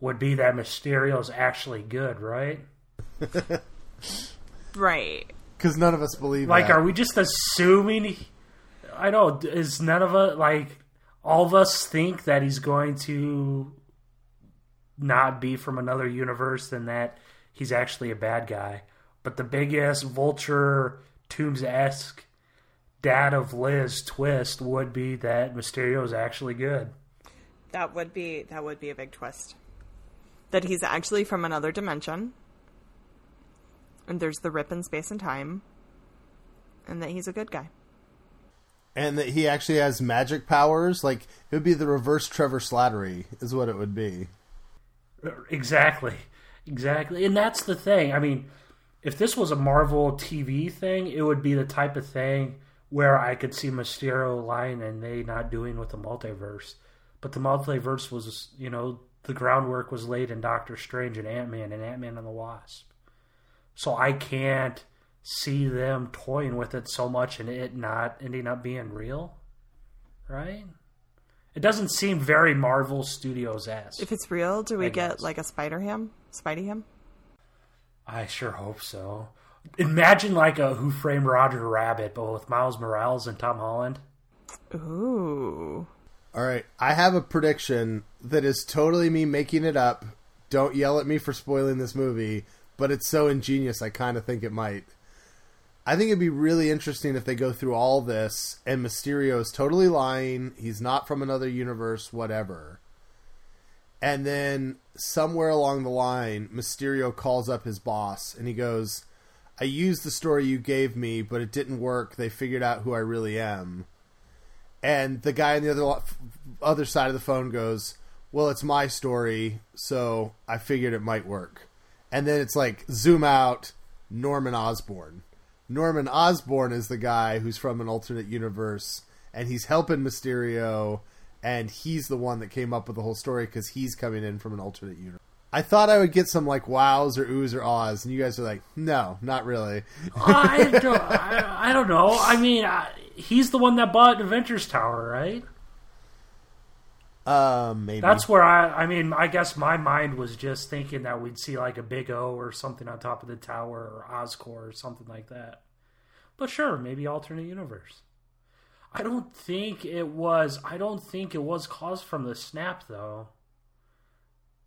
would be that Mysterio's actually good, right?
right,
Because none of us believe.
Like,
that.
are we just assuming? He, I know. Is none of us like all of us think that he's going to not be from another universe than that he's actually a bad guy? But the big ass Vulture Toomes esque dad of Liz twist would be that Mysterio is actually good.
that would be that would be a big twist. That he's actually from another dimension, and there's the rip in space and time, and that he's a good guy.
and that he actually has magic powers. Like it would be the reverse Trevor Slattery, is what it would be.
Exactly. Exactly. And that's the thing. I mean, if this was a Marvel TV thing, it would be the type of thing where I could see Mysterio lying and they not doing with the multiverse. But the multiverse was, you know, the groundwork was laid in Doctor Strange and Ant Man and Ant Man and the Wasp. So I can't see them toying with it so much and it not ending up being real. Right? It doesn't seem very Marvel Studios esque.
If it's real, do we
I
get
guess.
like a Spider Ham, Spidey Ham?
I sure hope so. Imagine like a Who Framed Roger Rabbit, but with Miles Morales and Tom Holland.
Ooh,
All right, I have a prediction that is totally me making it up. Don't yell at me for spoiling this movie, but it's so ingenious. I kind of think it might. I think it'd be really interesting if they go through all this and Mysterio is totally lying. He's not from another universe, whatever. And then somewhere along the line, Mysterio calls up his boss and he goes, I used the story you gave me, but it didn't work. They figured out who I really am. And the guy on the other other side of the phone goes, "Well, it's my story, so I figured it might work." And then it's like zoom out, Norman Osborn. Norman Osborn is the guy who's from an alternate universe, and he's helping Mysterio, and he's the one that came up with the whole story because he's coming in from an alternate universe. I thought I would get some like wows or oohs or ahs, and you guys are like, "No, not really."
I don't, I, I don't know. I mean, I, he's the one that bought Avengers Tower, right?
Um, maybe
That's where I. I mean, I guess my mind was just thinking that we'd see like a Big O or something on top of the tower or Oscorp or something like that. But sure, maybe alternate universe. I don't think it was. I don't think it was caused from the snap though.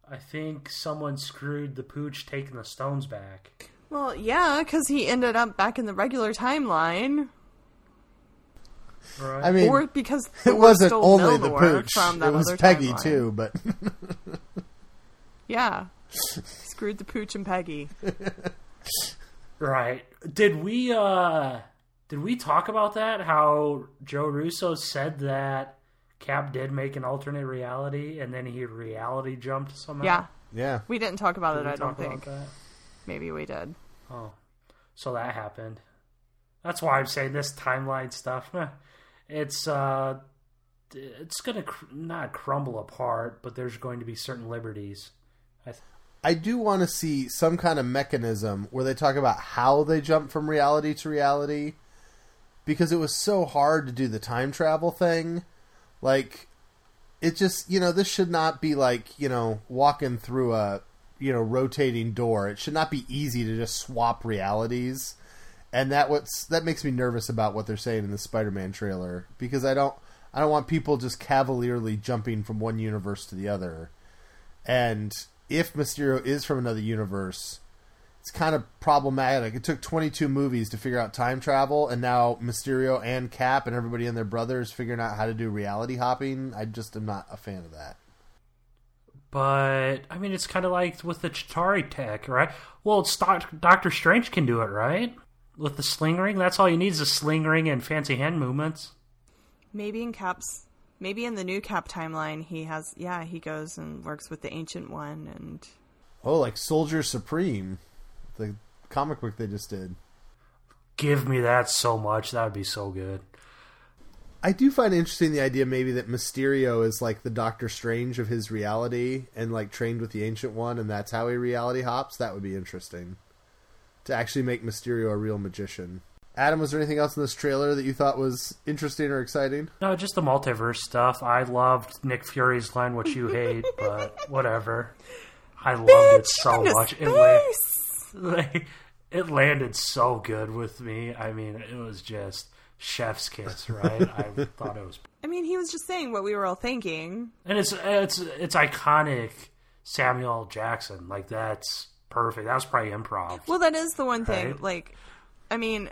I think someone screwed the pooch taking the stones back.
well, yeah, because he ended up back in the regular timeline,
Right?
I mean,
or because
it wasn't
stole
only the pooch;
from that
it was
other
Peggy
timeline.
too. But
Yeah, screwed the pooch and Peggy.
Right. Did we uh did we talk about that? How Joe Russo said that Cap did make an alternate reality and then he reality jumped somehow?
Yeah,
Yeah.
We didn't talk about
Did
it. I don't think.
that?
Maybe we did.
Oh, so that happened. That's why I'm saying this timeline stuff. It's uh, it's gonna cr- not crumble apart, but there's going to be certain liberties. I th-
I do want to see some kind of mechanism where they talk about how they jump from reality to reality because it was so hard to do the time travel thing. Like it just, you know, this should not be like, you know, walking through a, you know, rotating door. It should not be easy to just swap realities. And that what's that makes me nervous about what they're saying in the Spider-Man trailer because I don't I don't want people just cavalierly jumping from one universe to the other. And if Mysterio is from another universe, it's kind of problematic. It took 22 movies to figure out time travel, and now Mysterio and Cap and everybody and their brothers figuring out how to do reality hopping. I just am not a fan of that.
but I mean, it's kind of like with the Chitauri tech, right? Well, Doctor Strange can do it, right? With the sling ring, that's all you need is a sling ring and fancy hand movements.
Maybe in Cap's. Maybe in the new Cap timeline, he has. Yeah, he goes and works with the Ancient One, and
Oh, like Soldier Supreme, the comic book they just did.
Give me that so much. That would be so good.
I do find interesting the idea maybe that Mysterio is like the Doctor Strange of his reality and like trained with the Ancient One, and that's how he reality hops. That would be interesting to actually make Mysterio a real magician. Adam, was there anything else in this trailer that you thought was interesting or exciting?
No, just the multiverse stuff. I loved Nick Fury's line, which you hate, but whatever. I loved it so much. It, la- like, it landed so good with me. I mean, it was just chef's kiss, right? I thought it was,
I mean, he was just saying what we were all thinking.
and it's it's it's iconic. Samuel Jackson, like that's perfect. That was probably improv.
Well, that is the one thing.
Right.
Like, I mean,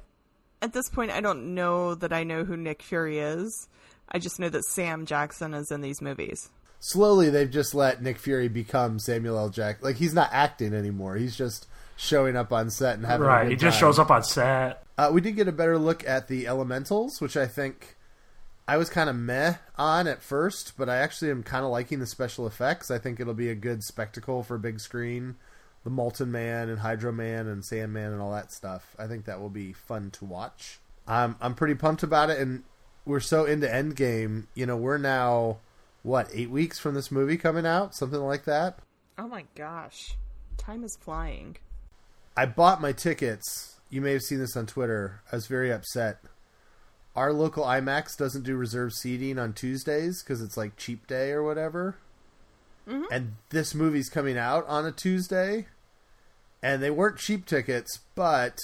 at this point, I don't know that I know who Nick Fury is. I just know that Sam Jackson is in these movies.
Slowly, they've just let Nick Fury become Samuel L. Jackson. Like he's not acting anymore; he's just showing up on set and having. A
Right,
good
he just
time.
shows up on set.
Uh, we did get a better look at the elementals, which I think I was kind of meh on at first, but I actually am kind of liking the special effects. I think it'll be a good spectacle for big screen. The Molten Man and Hydro Man and Sandman and all that stuff. I think that will be fun to watch. I'm I'm pretty pumped about it, and we're so into Endgame. You know, we're now what eight weeks from this movie coming out, something like that.
Oh my gosh. Time is flying.
I bought my tickets. You may have seen this on Twitter. I was very upset. Our local IMAX doesn't do reserved seating on Tuesdays because it's like cheap day or whatever. And this movie's coming out on a Tuesday, and they weren't cheap tickets, but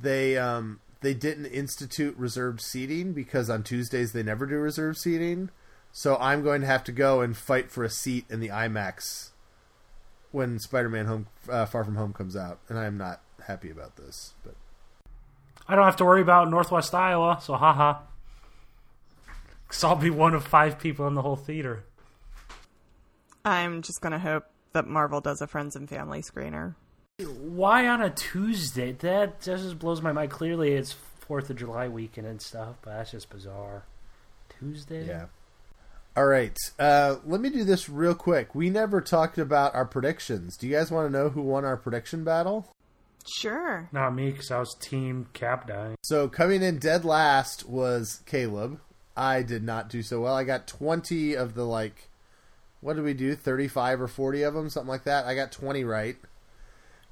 they um, they didn't institute reserved seating because on Tuesdays they never do reserved seating. So I'm going to have to go and fight for a seat in the IMAX when Spider-Man Home uh, Far From Home comes out, and I am not happy about this. But
I don't have to worry about Northwest Iowa, so haha. Because I'll be one of five people in the whole theater.
I'm just going to hope that Marvel does a friends and family screener.
Why on a Tuesday? That just blows my mind. Clearly, it's Fourth of July weekend and stuff, but that's just bizarre. Tuesday?
yeah. All right, uh, let me do this real quick. We never talked about our predictions. Do you guys want to know who won our prediction battle?
Sure.
Not me, because I was Team Cap dying.
So coming in dead last was Caleb. I did not do so well. I got 20 of the like what did we do? 35 or 40 of them, something like that. I got 20 right.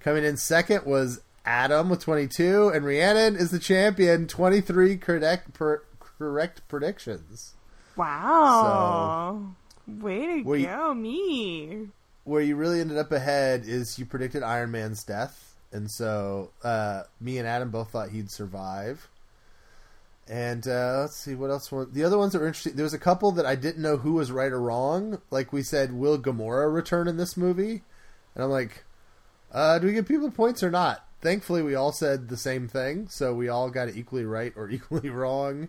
Coming in second was Adam with 22 and Rhiannon is the champion, 23 correct per, correct predictions.
Wow. Way to
Were you-
go, me.
Where you really ended up ahead is you predicted Iron Man's death, and so uh, me and Adam both thought he'd survive. And uh, let's see what else. Were, the other ones that were interesting. There was a couple that I didn't know who was right or wrong. Like we said, will Gamora return in this movie? And I'm like, uh, do we give people points or not? Thankfully, we all said the same thing, so we all got it equally right or equally wrong.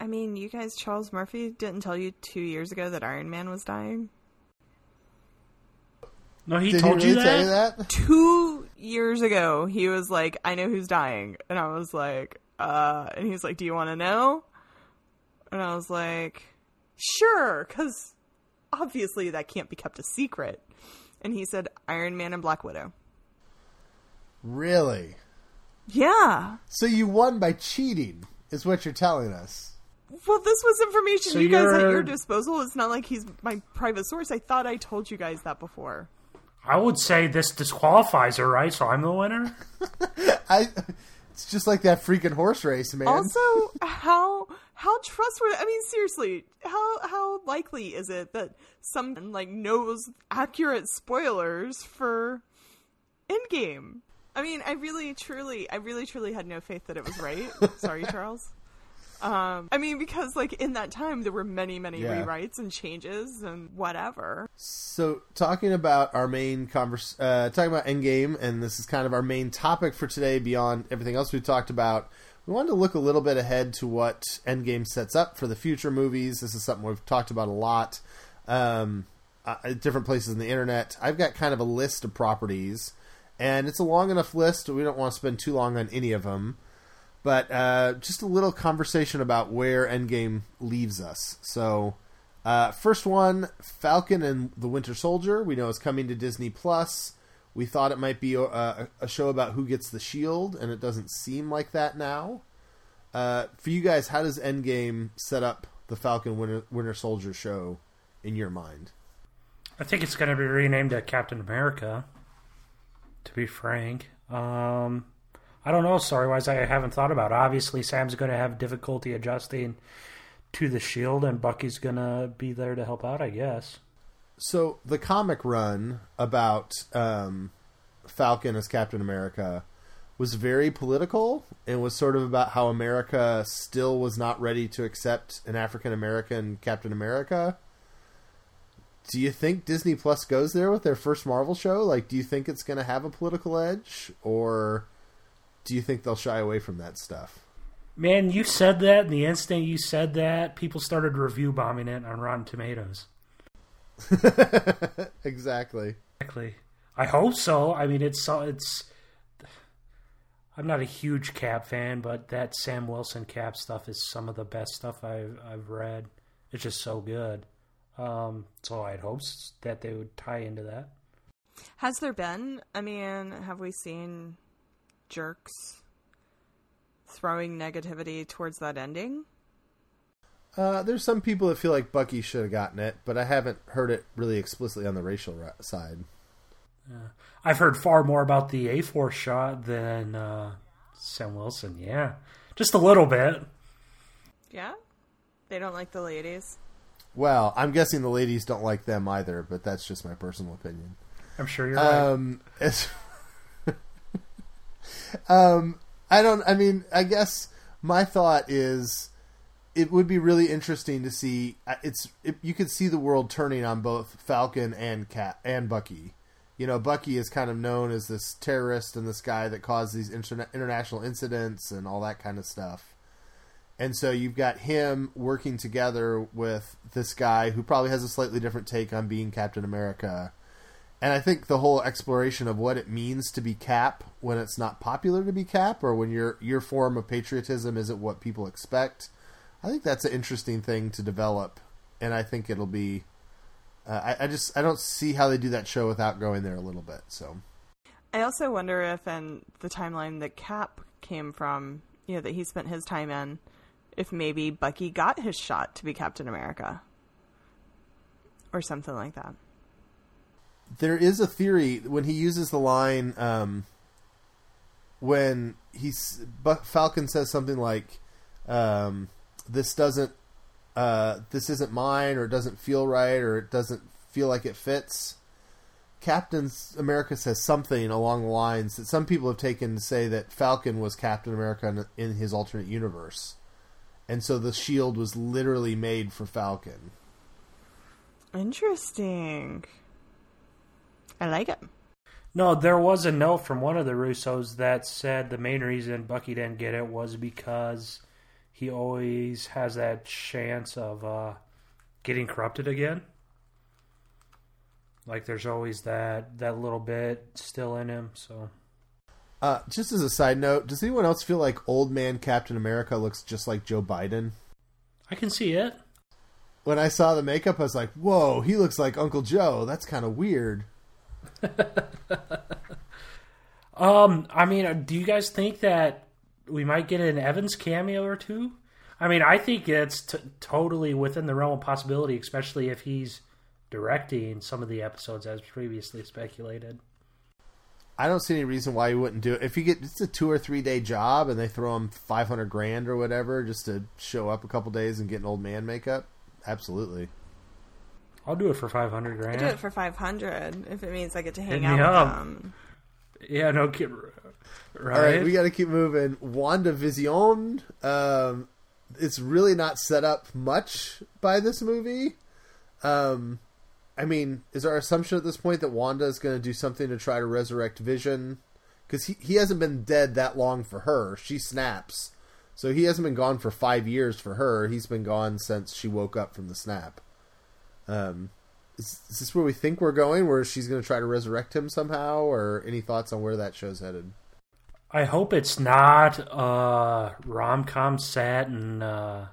I mean, you guys, Charles Murphy didn't tell you two years ago that Iron Man was dying?
No, he
Did
told
he
you,
really
that?
tell you that?
Two years ago, he was like, I know who's dying. And I was like, uh, and he's like, do you want to know? And I was like, sure, because obviously that can't be kept a secret. and he said Iron Man and Black Widow.
Really?
Yeah.
So you won by cheating, is what you're telling us.
Well, this was information
So
you guys had at
you're-
your disposal. It's not like he's my private source. I thought I told you guys that before.
I would say this disqualifies her, right? So I'm the winner.
I. It's just like that freaking horse race, man.
Also, how how trustworthy? I mean, seriously, how how likely is it that someone like knows accurate spoilers for Endgame? I mean, I really, truly, I really, truly had no faith that it was right. Sorry, Charles. Um, I mean, because like in that time, there were many, many
Yeah.
rewrites and changes and whatever.
So, talking about our main convers, uh, talking about Endgame, and this is kind of our main topic for today. Beyond everything else we've talked about, we wanted to look a little bit ahead to what Endgame sets up for the future movies. This is something we've talked about a lot, um, uh, at different places in the internet. I've got kind of a list of properties, and it's a long enough list. We don't want to spend too long on any of them but uh, just a little conversation about where Endgame leaves us. So, uh, first one, Falcon and the Winter Soldier. We know is coming to Disney Plus. We thought it might be a, a, a show about who gets the shield, and it doesn't seem like that now. Uh, for you guys, how does Endgame set up the Falcon Winter, Winter Soldier show in your mind?
I think it's going to be renamed to Captain America. To be frank, um, I don't know. Story wise, I haven't thought about. It. Obviously, Sam's going to have difficulty adjusting to the shield, and Bucky's going to be there to help out. I guess.
So the comic run about um, Falcon as Captain America was very political and was sort of about how America still was not ready to accept an African American Captain America. Do you think Disney Plus goes there with their first Marvel show? Like, do you think it's going to have a political edge, or do you think they'll shy away from that stuff?
Man, you said that, and the instant you said that, people started review bombing it on Rotten Tomatoes.
exactly.
Exactly. I hope so. I mean, it's it's. I'm not a huge Cap fan, but that Sam Wilson Cap stuff is some of the best stuff I've I've read. It's just so good. Um, so I'd hope that they would tie into that.
Has there been? I mean, have we seen jerks throwing negativity towards that ending?
Uh, there's some people that feel like Bucky should have gotten it, but I haven't heard it really explicitly on the racial ra- side.
I've heard far more about the A Force shot than uh, Sam Wilson. Yeah, just a little bit.
Yeah, they don't like the ladies.
Well, I'm guessing the ladies don't like them either, but that's just my personal opinion.
I'm sure you're right.
Um, as, um, I don't. I mean, I guess my thought is it would be really interesting to see. uh, It's it, you could see the world turning on both Falcon and Cat and Bucky. You know, Bucky is kind of known as this terrorist and this guy that caused these interna- international incidents and all that kind of stuff. And so you've got him working together with this guy who probably has a slightly different take on being Captain America. And I think the whole exploration of what it means to be Cap when it's not popular to be Cap, or when your your form of patriotism isn't what people expect, I think that's an interesting thing to develop. And I think it'll be. Uh, I, I just I don't see how they do that show without going there a little bit. So
I also wonder if, in the timeline that Cap came from, you know, that he spent his time in, if maybe Bucky got his shot to be Captain America, or something like that.
There is a theory when he uses the line um, when he's Falcon says something like um, this doesn't uh, this isn't mine or it doesn't feel right or it doesn't feel like it fits. Captain America says something along the lines that some people have taken to say that Falcon was Captain America in, in his alternate universe. And so the shield was literally made for Falcon.
Interesting. I like it.
No, there was a note from one of the Russos that said the main reason Bucky didn't get it was because he always has that chance of uh, getting corrupted again. Like there's always that that little bit still in him. So
Uh, just as a side note, does anyone else feel like old man Captain America looks just like Joe Biden?
I can see it.
When I saw the makeup, I was like, "Whoa, he looks like Uncle Joe." That's kind of weird.
um, I mean, do you guys think that we might get an Evans cameo or two? I mean, I think it's t- totally within the realm of possibility, especially if he's directing some of the episodes as previously speculated.
I don't see any reason why you wouldn't do it. If you get it's a two or three day job and they throw him five hundred grand or whatever just to show up a couple days and get an old man makeup, absolutely.
I'll do it for five hundred grand.
I do it for five hundred if it means I get to hang
Hit
out with
up.
them.
Yeah, no kid. Right.
All right, we got to keep moving. WandaVision. Um, it's really not set up much by this movie. Um, I mean, is our assumption at this point that Wanda is going to do something to try to resurrect Vision? Because he, he hasn't been dead that long for her. She snaps. So he hasn't been gone for five years for her. He's been gone since she woke up from the snap. Um, is, is this where we think we're going? Where she's going to try to resurrect him somehow? Or any thoughts on where that show's headed?
I hope it's not uh rom com set in uh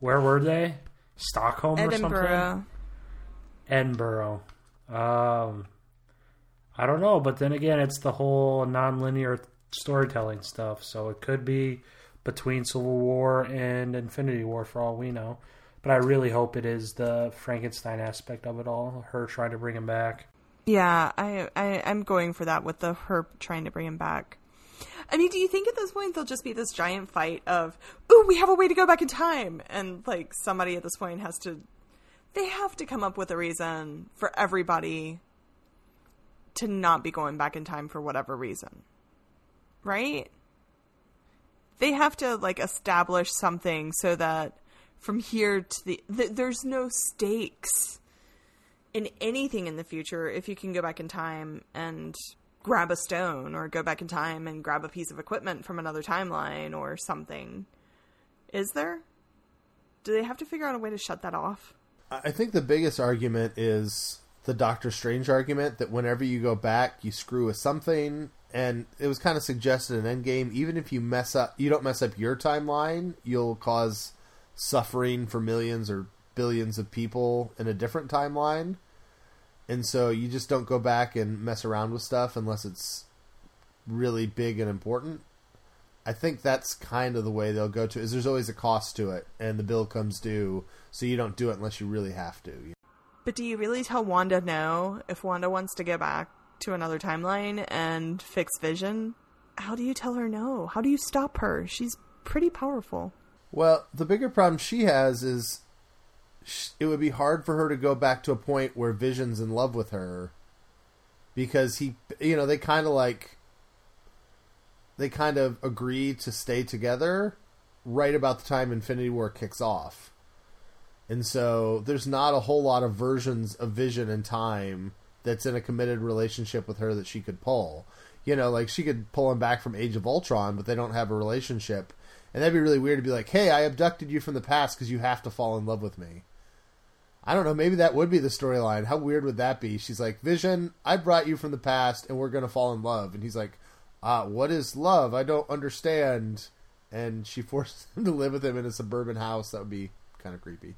where were they? Stockholm or something?
Edinburgh.
Edinburgh. Um I don't know, but then again it's the whole non-linear storytelling stuff, so it could be between Civil War and Infinity War for all we know. But I really hope it is the Frankenstein aspect of it all, her trying to bring him back.
Yeah, I, I I'm going for that with the her trying to bring him back. I mean, do you think at this point there'll just be this giant fight of, "Ooh, we have a way to go back in time," and like somebody at this point has to, they have to come up with a reason for everybody to not be going back in time for whatever reason, right? They have to like establish something so that from here to the th- there's no stakes in anything in the future if you can go back in time and grab a stone or go back in time and grab a piece of equipment from another timeline or something. Is there? Do they have to figure out a way to shut that off?
I think the biggest argument is the Doctor Strange argument that whenever you go back, you screw with something. And it was kind of suggested in Endgame, even if you mess up, you don't mess up your timeline, you'll cause suffering for millions or billions of people in a different timeline. And so you just don't go back and mess around with stuff unless it's really big and important. I think that's kind of the way they'll go to. Is there's always a cost to it, and the bill comes due, so you don't do it unless you really have to.
But do you really tell Wanda no if Wanda wants to go back to another timeline and fix Vision? How do you tell her no? How do you stop her? She's pretty powerful.
Well, the bigger problem she has is it would be hard for her to go back to a point where Vision's in love with her because he, you know, they kind of like they kind of agree to stay together right about the time Infinity War kicks off. And so there's not a whole lot of versions of Vision and Time that's in a committed relationship with her that she could pull. You know, like she could pull him back from Age of Ultron, but they don't have a relationship. And that'd be really weird to be like, hey, I abducted you from the past because you have to fall in love with me. I don't know. Maybe that would be the storyline. How weird would that be? She's like, Vision, I brought you from the past and we're going to fall in love. And he's like, uh, what is love? I don't understand. And she forces him to live with him in a suburban house. That would be kind of creepy.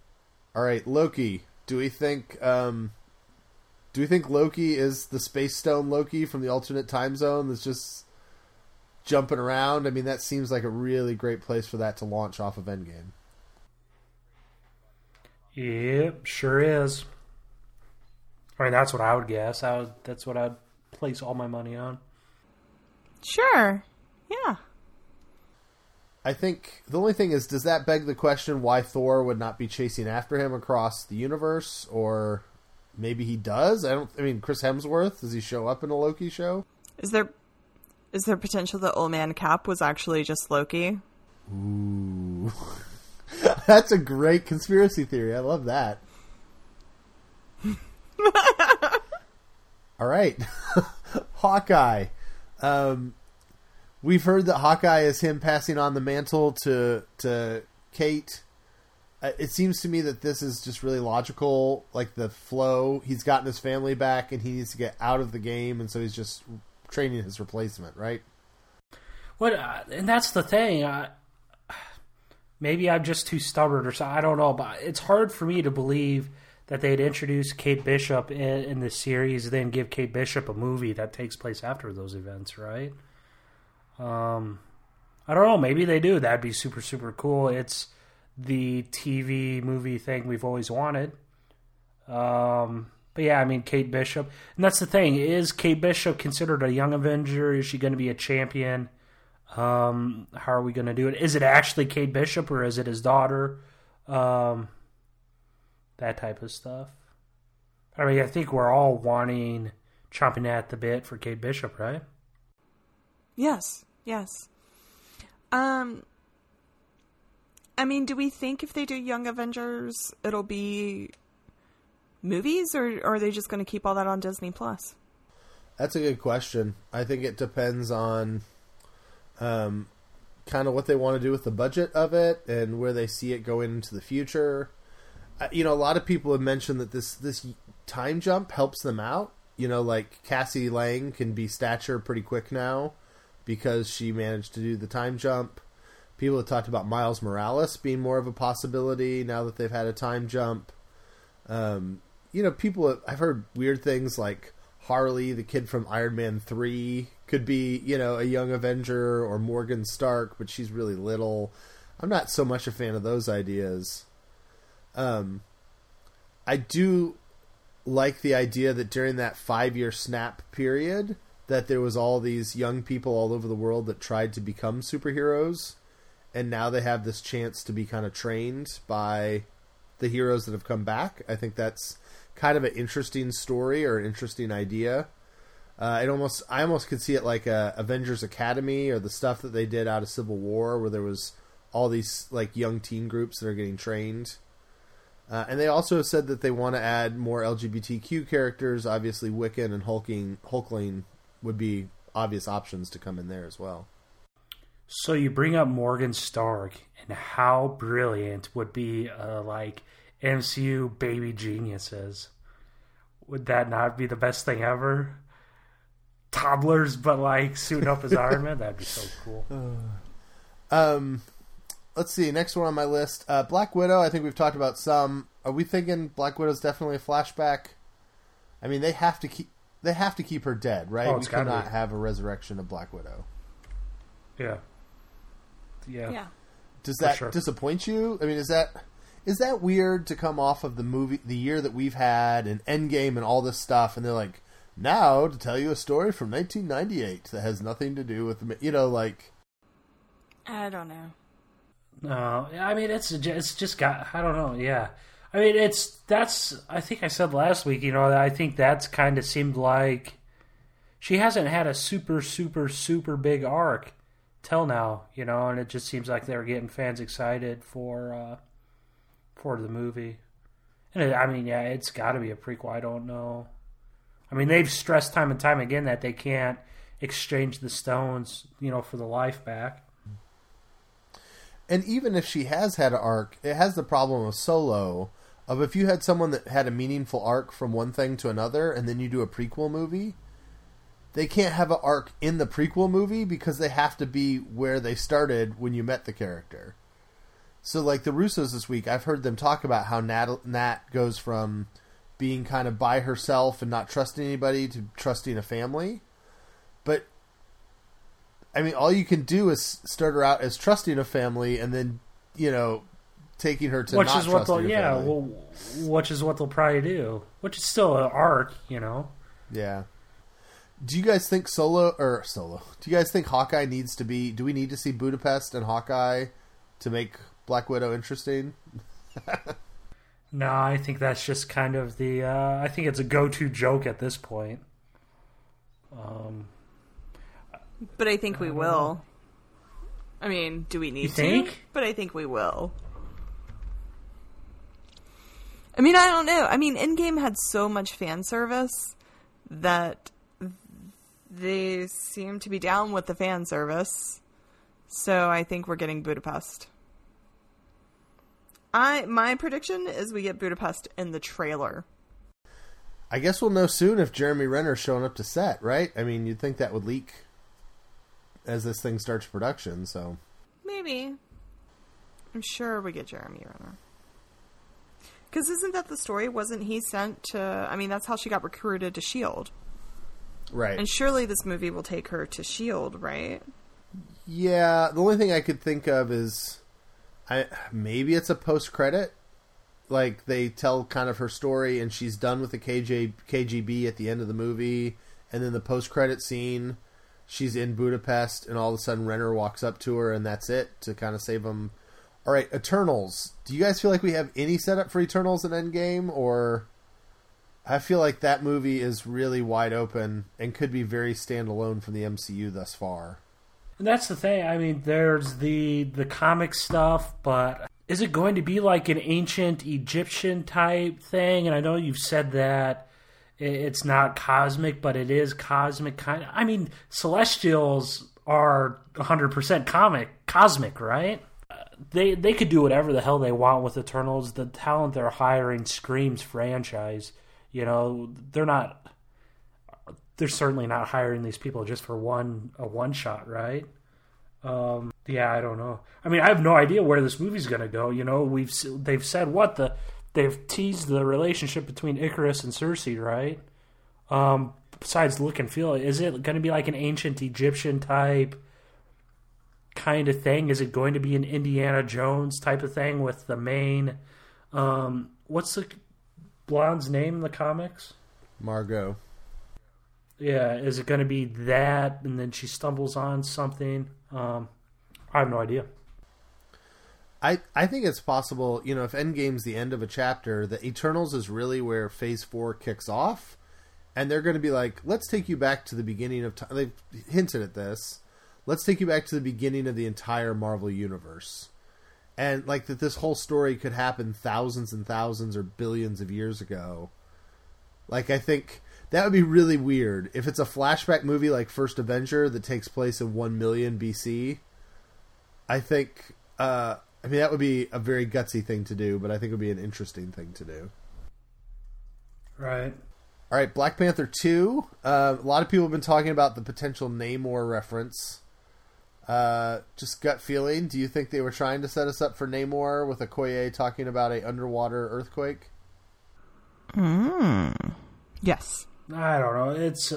All right, Loki. Do we think um, do we think Loki is the space stone Loki from the alternate time zone that's just jumping around? I mean, that seems like a really great place for that to launch off of Endgame.
Yep, sure is. I mean, that's what I would guess. I would, that's what I'd place all my money on.
Sure. Yeah.
I think the only thing is, does that beg the question why Thor would not be chasing after him across the universe, or maybe he does? I don't. I mean, Chris Hemsworth does he show up in a Loki show?
Is there is there potential that Old Man Cap was actually just Loki?
Ooh, that's a great conspiracy theory. I love that. All right, Hawkeye. Um, we've heard that Hawkeye is him passing on the mantle to to Kate. Uh, it seems to me that this is just really logical, like the flow. He's gotten his family back, and he needs to get out of the game, and so he's just training his replacement, right?
What? Uh, and that's the thing. I, maybe I'm just too stubborn, or so. I don't know. But it's hard for me to believe that they'd introduce Kate Bishop in, in the series, then give Kate Bishop a movie that takes place after those events, right? Um, I don't know. Maybe they do. That'd be super super cool. It's the TV movie thing we've always wanted. Um, but yeah, I mean Kate Bishop, and that's the thing: is Kate Bishop considered a young Avenger? Is she going to be a champion? Um, how are we going to do it? Is it actually Kate Bishop or is it his daughter? Um, that type of stuff. I mean, I think we're all wanting chomping at the bit for Kate Bishop, right?
Yes, yes. Um, I mean, do we think if they do Young Avengers, it'll be movies, or, or are they just going to keep all that on Disney Plus?
That's a good question. I think it depends on um, kind of what they want to do with the budget of it and where they see it going into the future. Uh, you know, a lot of people have mentioned that this this time jump helps them out. You know, like Cassie Lang can be stature pretty quick now because she managed to do the time jump. People have talked about Miles Morales being more of a possibility now that they've had a time jump. Um, you know, people have, I've heard weird things like Harley, the kid from Iron Man 3, could be, you know, a young Avenger or Morgan Stark, but she's really little. I'm not so much a fan of those ideas. Um, I do like the idea that during that five year snap period, that there was all these young people all over the world that tried to become superheroes, and now they have this chance to be kind of trained by the heroes that have come back. I think that's kind of an interesting story or an interesting idea. Uh, it almost I almost could see it like a Avengers Academy or the stuff that they did out of Civil War, where there was all these like young teen groups that are getting trained. Uh, and they also said that they want to add more LGBTQ characters. Obviously, Wiccan and Hulking, Hulkling would be obvious options to come in there as well.
So you bring up Morgan Stark, and how brilliant would be uh, like MCU baby geniuses? Would that not be the best thing ever? toddlers, but like suiting up as Iron Man. That'd be so cool.
Um, let's see. Next one on my list, uh, Black Widow. I think we've talked about some. Are we thinking Black Widow's definitely a flashback? I mean, they have to keep they have to keep her dead, right?
Oh,
we cannot
be.
have a resurrection of Black Widow.
Yeah. Yeah.
Yeah.
Does that
sure.
disappoint you? I mean, is that is that weird to come off of the movie, the year that we've had, and Endgame, and all this stuff, and they're like, now to tell you a story from 1998 that has nothing to do with the, you know, like
I don't know.
No, I mean it's ju- it's just got I don't know. Yeah, I mean it's that's I think I said last week. You know, I think that's kind of seemed like she hasn't had a super super super big arc till now. You know, and it just seems like they're getting fans excited for uh for the movie. And it, I mean, yeah, it's got to be a prequel. I don't know. I mean, they've stressed time and time again that they can't exchange the stones, you know, for the life back.
And even if she has had an arc, it has the problem of solo. Of if you had someone that had a meaningful arc from one thing to another, and then you do a prequel movie, they can't have an arc in the prequel movie because they have to be where they started when you met the character. So, like the Russos this week, I've heard them talk about how Nat, Nat goes from being kind of by herself and not trusting anybody to trusting a family. But I mean, all you can do is start her out as trusting a family, and then you know, taking her to
which is what they'll yeah well which is what they'll probably do which is still an arc you know
yeah. Do you guys think Solo or Solo? Do you guys think Hawkeye needs to be? Do we need to see Budapest and Hawkeye to make Black Widow interesting?
no i think that's just kind of the uh, i think it's a go-to joke at this point um
But I think we will. I mean, do we need
You
to?
think?
But I think we will. I mean, I don't know. I mean, Endgame had so much fan service that they seem to be down with the fan service. So I think we're getting Budapest. I my prediction is we get Budapest in the trailer.
I guess we'll know soon if Jeremy Renner's showing up to set, right? I mean, you'd think that would leak as this thing starts production. So
Maybe. I'm sure we get Jeremy Renner. Because isn't that the story? Wasn't he sent to? I mean, that's how she got recruited to Shield.
Right.
And surely this movie will take her to Shield, right?
Yeah, the only thing I could think of is, I maybe it's a post credit, like they tell kind of her story and she's done with the KJ KGB at the end of the movie, and then the post credit scene, she's in Budapest and all of a sudden Renner walks up to her and that's it to kind of save them. All right, Eternals. Do you guys feel like we have any setup for Eternals in Endgame, or I feel like that movie is really wide open and could be very standalone from the MCU thus far.
And that's the thing. I mean, there's the the comic stuff, but is it going to be like an ancient Egyptian type thing? And I know you've said that it's not cosmic, but it is cosmic kind of. I mean, Celestials are 100% comic cosmic, right? They they could do whatever the hell they want with Eternals. The talent they're hiring screams franchise. You know, they're not they're certainly not hiring these people just for one a one shot, right? Um, yeah, I don't know. I mean, I have no idea where this movie's going to go. You know, we've they've said what the they've teased the relationship between Ikaris and Sersi, right? Um, besides look and feel, is it going to be like an ancient Egyptian type kind of thing? Is it going to be an Indiana Jones type of thing with the main? Um, what's the blonde's name in the comics?
Margot.
Yeah, is it going to be that, and then she stumbles on something? Um, I have no idea.
I I think it's possible. You know, if Endgame's the end of a chapter, the Eternals is really where Phase Four kicks off, and they're going to be like, "Let's take you back to the beginning of time." They've hinted at this. Let's take you back to the beginning of the entire Marvel universe, and like that, this whole story could happen thousands and thousands or billions of years ago. Like I think that would be really weird if it's a flashback movie like First Avenger that takes place in 1 million BC. I think, uh, I mean, that would be a very gutsy thing to do, but I think it would be an interesting thing to do.
Right.
All right, Black Panther 2. Uh, a lot of people have been talking about the potential Namor reference. Uh, just gut feeling. Do you think they were trying to set us up for Namor with Okoye talking about a underwater earthquake?
Hmm. Yes.
I don't know. It's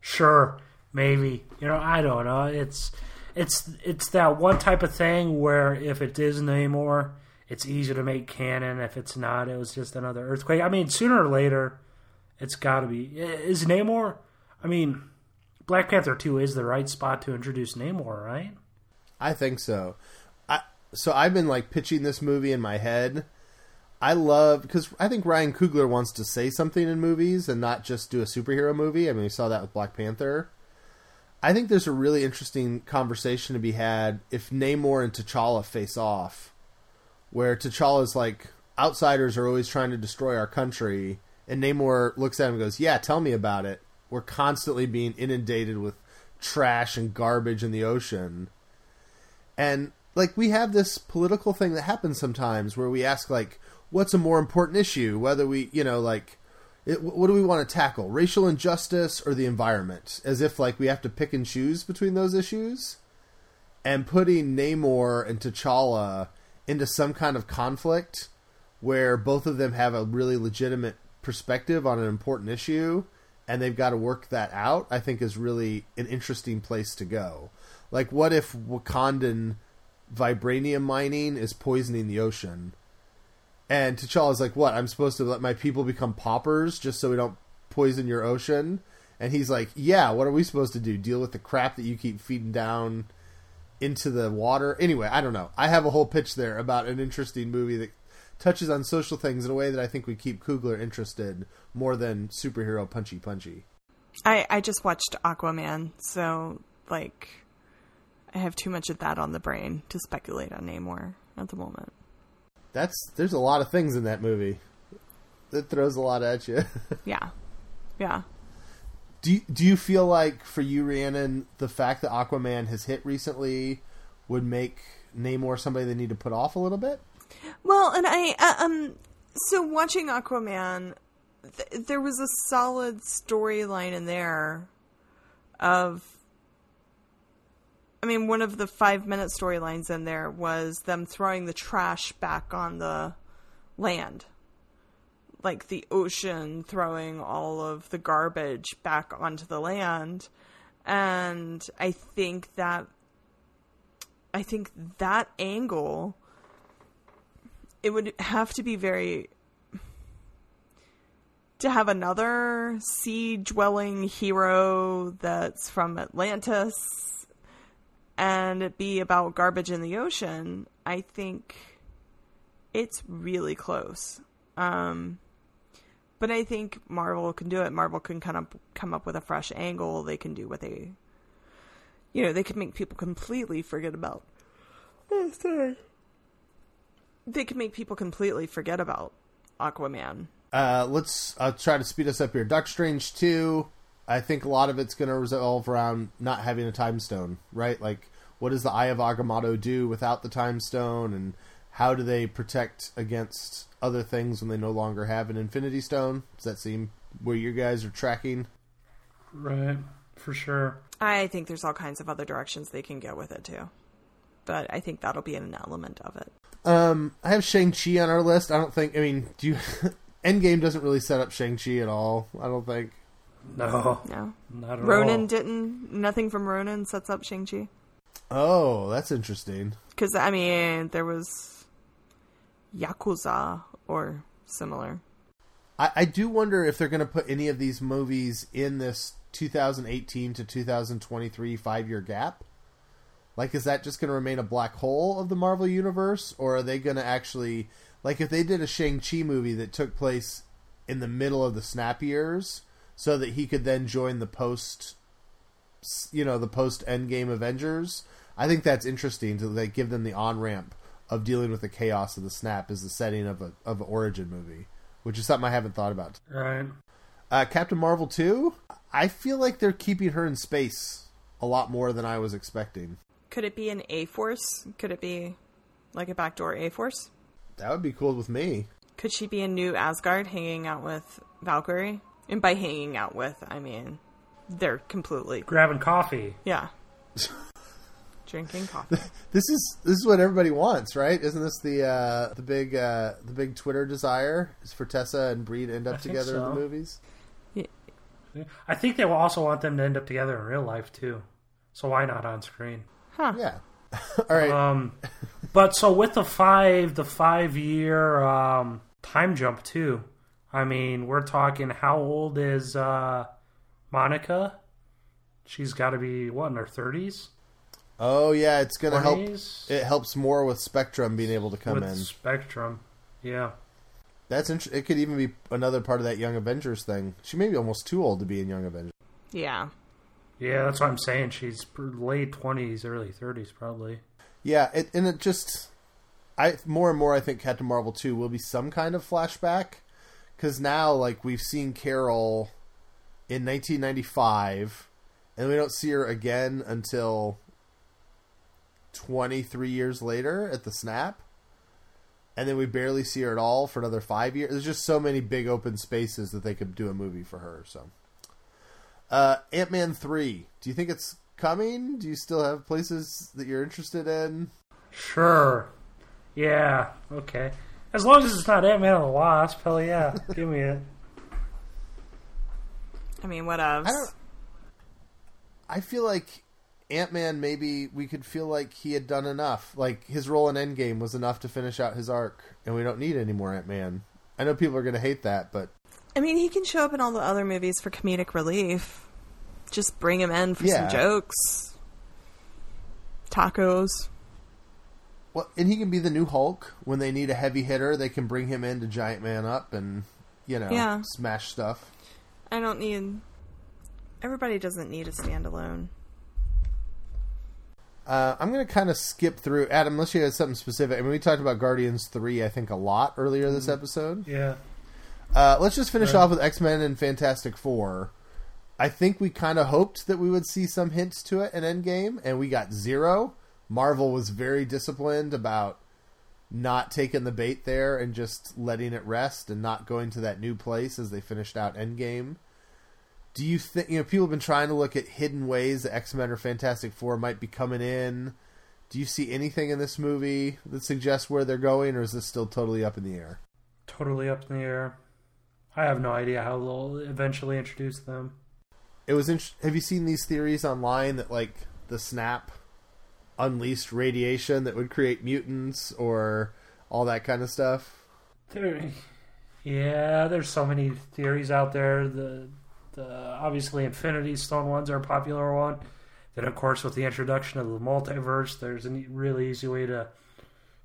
sure, maybe. You know, I don't know. It's it's it's that one type of thing where if it is Namor, it's easy to make canon. If it's not, it was just another earthquake. I mean, sooner or later, it's got to be. Is Namor? I mean, Black Panther two is the right spot to introduce Namor, right?
I think so. I so I've been like pitching this movie in my head I love because I think Ryan Coogler wants to say something in movies and not just do a superhero movie. I mean, we saw that with Black Panther. I think there's a really interesting conversation to be had if Namor and T'Challa face off, where T'Challa's like, outsiders are always trying to destroy our country, and Namor looks at him and goes, "Yeah, tell me about it. We're constantly being inundated with trash and garbage in the ocean." And like we have this political thing that happens sometimes where we ask like what's a more important issue? Whether we, you know, like, it, what do we want to tackle? Racial injustice or the environment? As if like we have to pick and choose between those issues. And putting Namor and T'Challa into some kind of conflict where both of them have a really legitimate perspective on an important issue and they've got to work that out, I think is really an interesting place to go. Like, what if Wakandan vibranium mining is poisoning the ocean? And T'Challa's like, "What? I'm supposed to let my people become paupers just so we don't poison your ocean?" And he's like, "Yeah. What are we supposed to do? Deal with the crap that you keep feeding down into the water?" Anyway, I don't know. I have a whole pitch there about an interesting movie that touches on social things in a way that I think would keep Coogler interested more than superhero punchy punchy.
I I just watched Aquaman, so like I have too much of that on the brain to speculate on Namor at the moment
that's there's a lot of things in that movie that throws a lot at you.
yeah, yeah.
Do you, do you feel like for you, Rhiannon, the fact that Aquaman has hit recently would make Namor somebody they need to put off a little bit?
Well, and I uh, um so watching Aquaman, th- there was a solid storyline in there of I mean, one of the five minute storylines in there was them throwing the trash back on the land like the ocean throwing all of the garbage back onto the land. And I think that I think that angle it would have to be very to have another sea dwelling hero that's from Atlantis and be about garbage in the ocean, I think it's really close. Um, but I think Marvel can do it. Marvel can kind of come up with a fresh angle. They can do what they, you know, they can make people completely forget about. Oh, sorry. They can make people completely forget about Aquaman.
Uh, let's uh, try to speed us up here. Doctor Strange 2, I think a lot of it's going to revolve around not having a time stone, right? Like, what does the Eye of Agamotto do without the time stone? And how do they protect against other things when they no longer have an Infinity Stone? Does that seem where you guys are tracking?
Right, for sure.
I think there's all kinds of other directions they can go with it too. But I think that'll be an element of it.
Um, I have Shang Chi on our list. I don't think. I mean, do you? Endgame doesn't really set up Shang Chi at all. I don't think.
No,
No.
not at
Ronin
all.
didn't. Nothing from Ronin sets up Shang-Chi.
Oh, that's interesting.
Because, I mean, there was Yakuza or similar.
I, I do wonder if they're going to put any of these movies in this 2018 to 2023 five year gap. Like, is that just going to remain a black hole of the Marvel universe, or are they going to actually, like, if they did a Shang Chi movie that took place in the middle of the snap years, so that he could then join the post, you know, the post Endgame Avengers? I think that's interesting to like give them the on ramp of dealing with the chaos of the snap as the setting of a of an origin movie, which is something I haven't thought about.
Right.
Uh, Captain Marvel 2, I feel like they're keeping her in space a lot more than I was expecting.
Could it be an A Force? Could it be like a backdoor A Force?
That would be cool with me.
Could she be a New Asgard hanging out with Valkyrie? And by hanging out with, I mean they're completely
Grabbing coffee.
yeah. Drinking coffee.
This is this is what everybody wants, right? Isn't this the uh, the big uh, the big Twitter desire is for Tessa and Brie to end up
I think
together in the movies? Yeah.
I think they will also want them to end up together in real life too. So why not on screen?
Huh.
Yeah. All right.
Um, but so with the five, the five year um, time jump too. I mean, we're talking. How old is uh, Monica? She's got to be what in her thirties.
oh yeah, it's gonna help. It helps more with Spectrum being able to come
with
in.
Spectrum. Yeah.
That's int- it. Could even be another part of that Young Avengers thing. She may be almost too old to be in Young Avengers.
Yeah.
Yeah, that's what I'm saying. She's late twenties, early thirties, probably.
Yeah, it, and it just, I more and more I think Captain Marvel two will be some kind of flashback, because now like we've seen Carol in 1995, and we don't see her again until 23 years later at the snap, and then we barely see her at all for another five years. There's just so many big open spaces that they could do a movie for her. So, uh, Ant Man three. Do you think it's coming? Do you still have places that you're interested in?
Sure. Yeah. Okay. As long as it's not Ant Man and the Wasp, hell yeah, give me it.
I mean, what else?
I don't. I feel like Ant Man. Maybe we could feel like he had done enough. Like his role in Endgame was enough to finish out his arc, and we don't need any more Ant Man. I know people are going to hate that, but
I mean, he can show up in all the other movies for comedic relief. Just bring him in for
Yeah.
some jokes. Tacos.
Well, and he can be the new Hulk when they need a heavy hitter. They can bring him in to giant man up and you know
Yeah.
smash stuff.
I don't need. Everybody doesn't need a standalone.
Uh, I'm going to kind of skip through Adam, unless you had something specific. I mean, we talked about Guardians three, I think, a lot earlier this episode.
Yeah.
Uh, let's just finish
Right.
off with X Men and Fantastic Four. I think we kind of hoped that we would see some hints to it in Endgame, and we got zero. Marvel was very disciplined about not taking the bait there and just letting it rest and not going to that new place as they finished out Endgame. Do you think you know people have been trying to look at hidden ways that X Men or Fantastic Four might be coming in? Do you see anything in this movie that suggests where they're going, or is this still totally up in the air?
Totally up in the air. I have no idea how they'll eventually introduce them.
It was. In- have you seen these theories online that like the snap unleashed radiation that would create mutants or all that kind of stuff?
There, yeah, there's so many theories out there. The the obviously Infinity Stone ones are a popular one. Then of course with the introduction of the multiverse, there's a really easy way to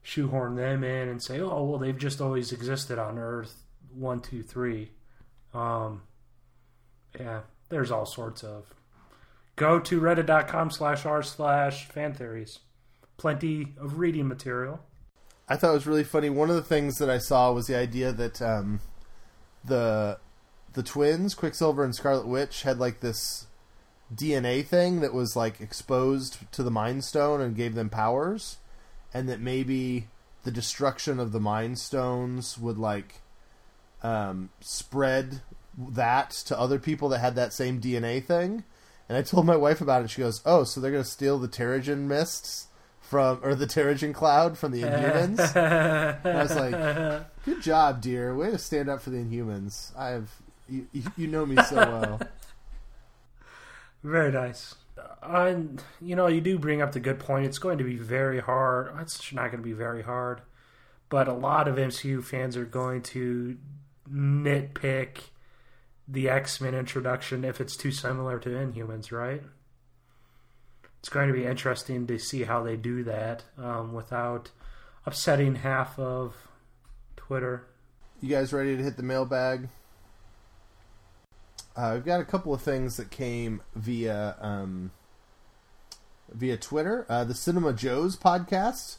shoehorn them in and say, oh well, they've just always existed on Earth one, two, three. Um, yeah, there's all sorts of. Go to reddit.com slash r slash fan theories. Plenty of reading material.
I thought it was really funny. One of the things that I saw was the idea that um, the the twins, Quicksilver and Scarlet Witch, had like this DNA thing that was like exposed to the Mind Stone and gave them powers, and that maybe the destruction of the Mind Stones would like um, spread that to other people that had that same DNA thing. And I told my wife about it. She goes, "Oh, so they're going to steal the Terrigen mists from, or the Terrigen cloud from the Inhumans?" I was like, "Good job, dear. Way to stand up for the Inhumans. I've you, you know me so well."
Very nice. And you know, you do bring up the good point. It's going to be very hard. It's not going to be very hard, but a lot of MCU fans are going to nitpick the X Men introduction if it's too similar to Inhumans, right? It's going to be interesting to see how they do that um, without upsetting half of Twitter.
You guys ready to hit the mailbag? Uh, we've got a couple of things that came via um, via Twitter. Uh, the Cinema Joe's podcast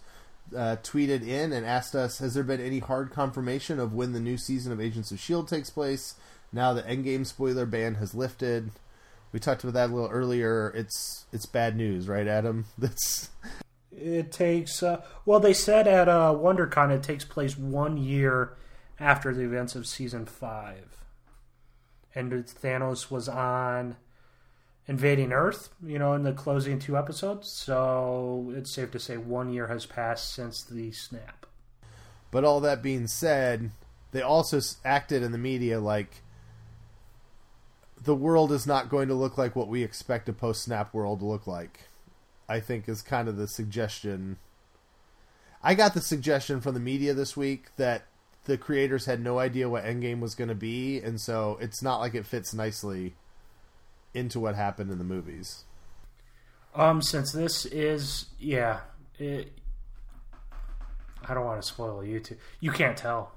uh, tweeted in and asked us, "Has there been any hard confirmation of when the new season of Agents of Shield takes place? Now the Endgame spoiler ban has lifted." We talked about that a little earlier. It's it's bad news, right, Adam? That's
it takes. Uh, well, they said at uh, WonderCon it takes place one year after the events of season five and Thanos was on invading Earth, you know, in the closing two episodes. So it's safe to say one year has passed since the snap.
But all that being said, they also acted in the media like the world is not going to look like what we expect a post snap world to look like. I think is kind of the suggestion. I got the suggestion from the media this week that the creators had no idea what Endgame was going to be, and so it's not like it fits nicely into what happened in the movies.
Um, since this is yeah, it, I don't want to spoil you too. You can't tell.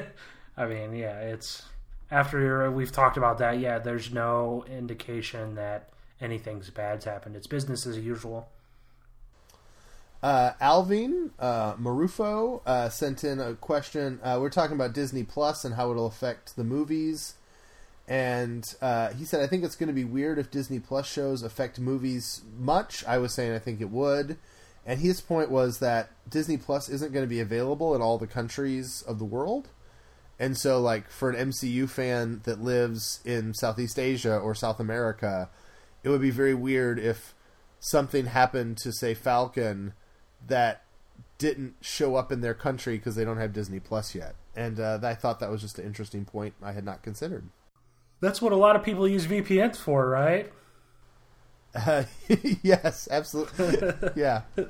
I mean, yeah, it's after we've talked about that. Yeah, there's no indication that anything's bad's happened. It's business as usual.
Uh, Alvin uh, Marufo uh, sent in a question. Uh, we're talking about Disney Plus and how it'll affect the movies. And uh, he said, I think it's going to be weird if Disney Plus shows affect movies much. I was saying I think it would. And his point was that Disney Plus isn't going to be available in all the countries of the world. And so, like, for an MCU fan that lives in Southeast Asia or South America, it would be very weird if something happened to, say, Falcon that didn't show up in their country because they don't have Disney Plus yet. And uh, I thought that was just an interesting point I had not considered.
That's what a lot of people use VPNs for, right?
Uh, yes, absolutely. yeah.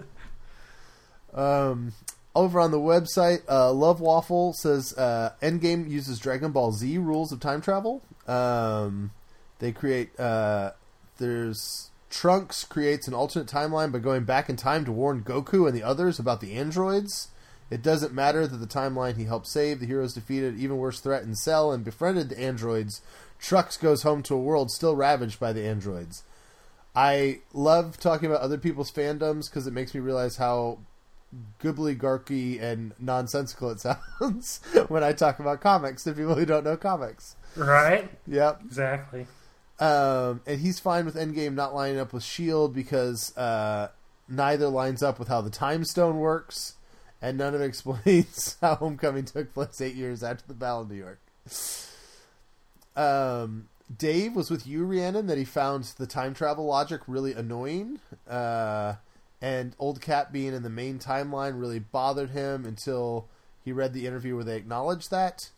Um, over on the website, uh, Love Waffle says uh, Endgame uses Dragon Ball Z rules of time travel. Um, they create. Uh, there's Trunks creates an alternate timeline by going back in time to warn Goku and the others about the androids. It doesn't matter that the timeline he helped save, the heroes defeated even worse threat in Cell and befriended the androids. Trunks goes home to a world still ravaged by the androids. I love talking about other people's fandoms because it makes me realize how gobbly and nonsensical it sounds when I talk about comics to people who don't know comics.
Right?
Yep.
Exactly.
Um, and he's fine with Endgame not lining up with Shield because uh, neither lines up with how the Time Stone works, and none of it explains how Homecoming took place eight years after the Battle of New York. Um, Dave was with you, Rhiannon, that he found the time travel logic really annoying, uh, and Old Cap being in the main timeline really bothered him until he read the interview where they acknowledged that.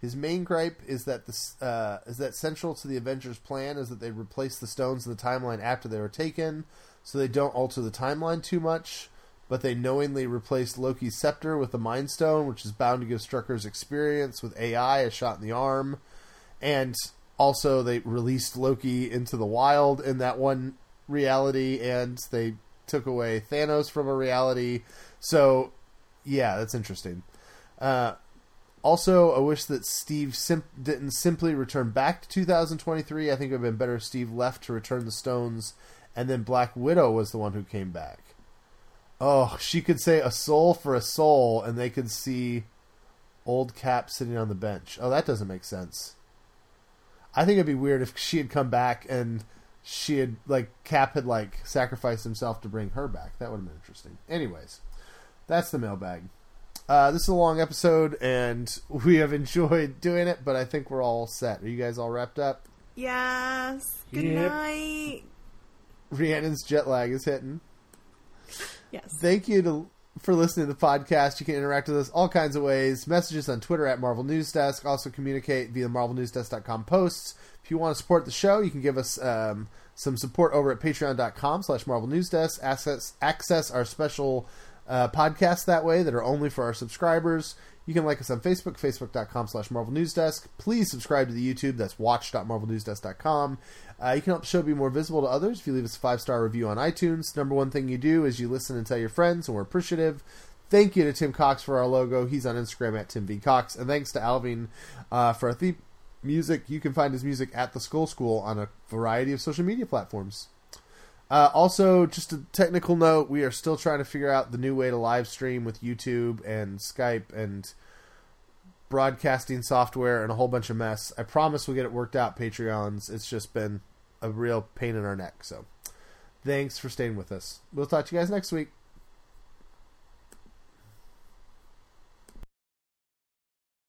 His main gripe is that this uh, is that central to the Avengers' plan is that they replace the stones in the timeline after they were taken, so they don't alter the timeline too much. But they knowingly replaced Loki's scepter with the Mind Stone, which is bound to give Strucker's experience with AI a shot in the arm. And also, they released Loki into the wild in that one reality, and they took away Thanos from a reality. So, yeah, that's interesting. Uh, also, I wish that Steve sim- didn't simply return back to 2023. I think it would have been better if Steve left to return the stones, and then Black Widow was the one who came back. Oh, she could say a soul for a soul, and they could see old Cap sitting on the bench. Oh, that doesn't make sense. I think it'd be weird if she had come back and she had like Cap had like sacrificed himself to bring her back. That would have been interesting. Anyways, that's the mailbag. Uh, this is a long episode, and we have enjoyed doing it, but I think we're all set. Are you guys all wrapped up?
Yes. Good
Yep.
night.
Rhiannon's jet lag is hitting.
Yes.
Thank you to, for listening to the podcast. You can interact with us all kinds of ways. Messages on Twitter at Marvel News Desk. Also communicate via marvelnewsdesk.com posts. If you want to support the show, you can give us um, some support over at patreon.com slash Marvel News Desk. Access, access our special uh, podcasts that way that are only for our subscribers. You can like us on Facebook, facebook.com slash Marvel News Desk. Please subscribe to the YouTube. That's watch.marvelnewsdesk.com. Uh, you can help the show be more visible to others if you leave us a five star review on iTunes. Number one thing you do is you listen and tell your friends, and we're appreciative. Thank you to Tim Cox for our logo. He's on Instagram at Tim V Cox, and thanks to Alvin uh, for our theme music. You can find his music at the Skull School on a variety of social media platforms. Uh, also, just a technical note: we are still trying to figure out the new way to live stream with YouTube and Skype and broadcasting software and a whole bunch of mess. I promise we'll get it worked out. Patreons. It's just been a real pain in our neck. So, thanks for staying with us. We'll talk to you guys next week.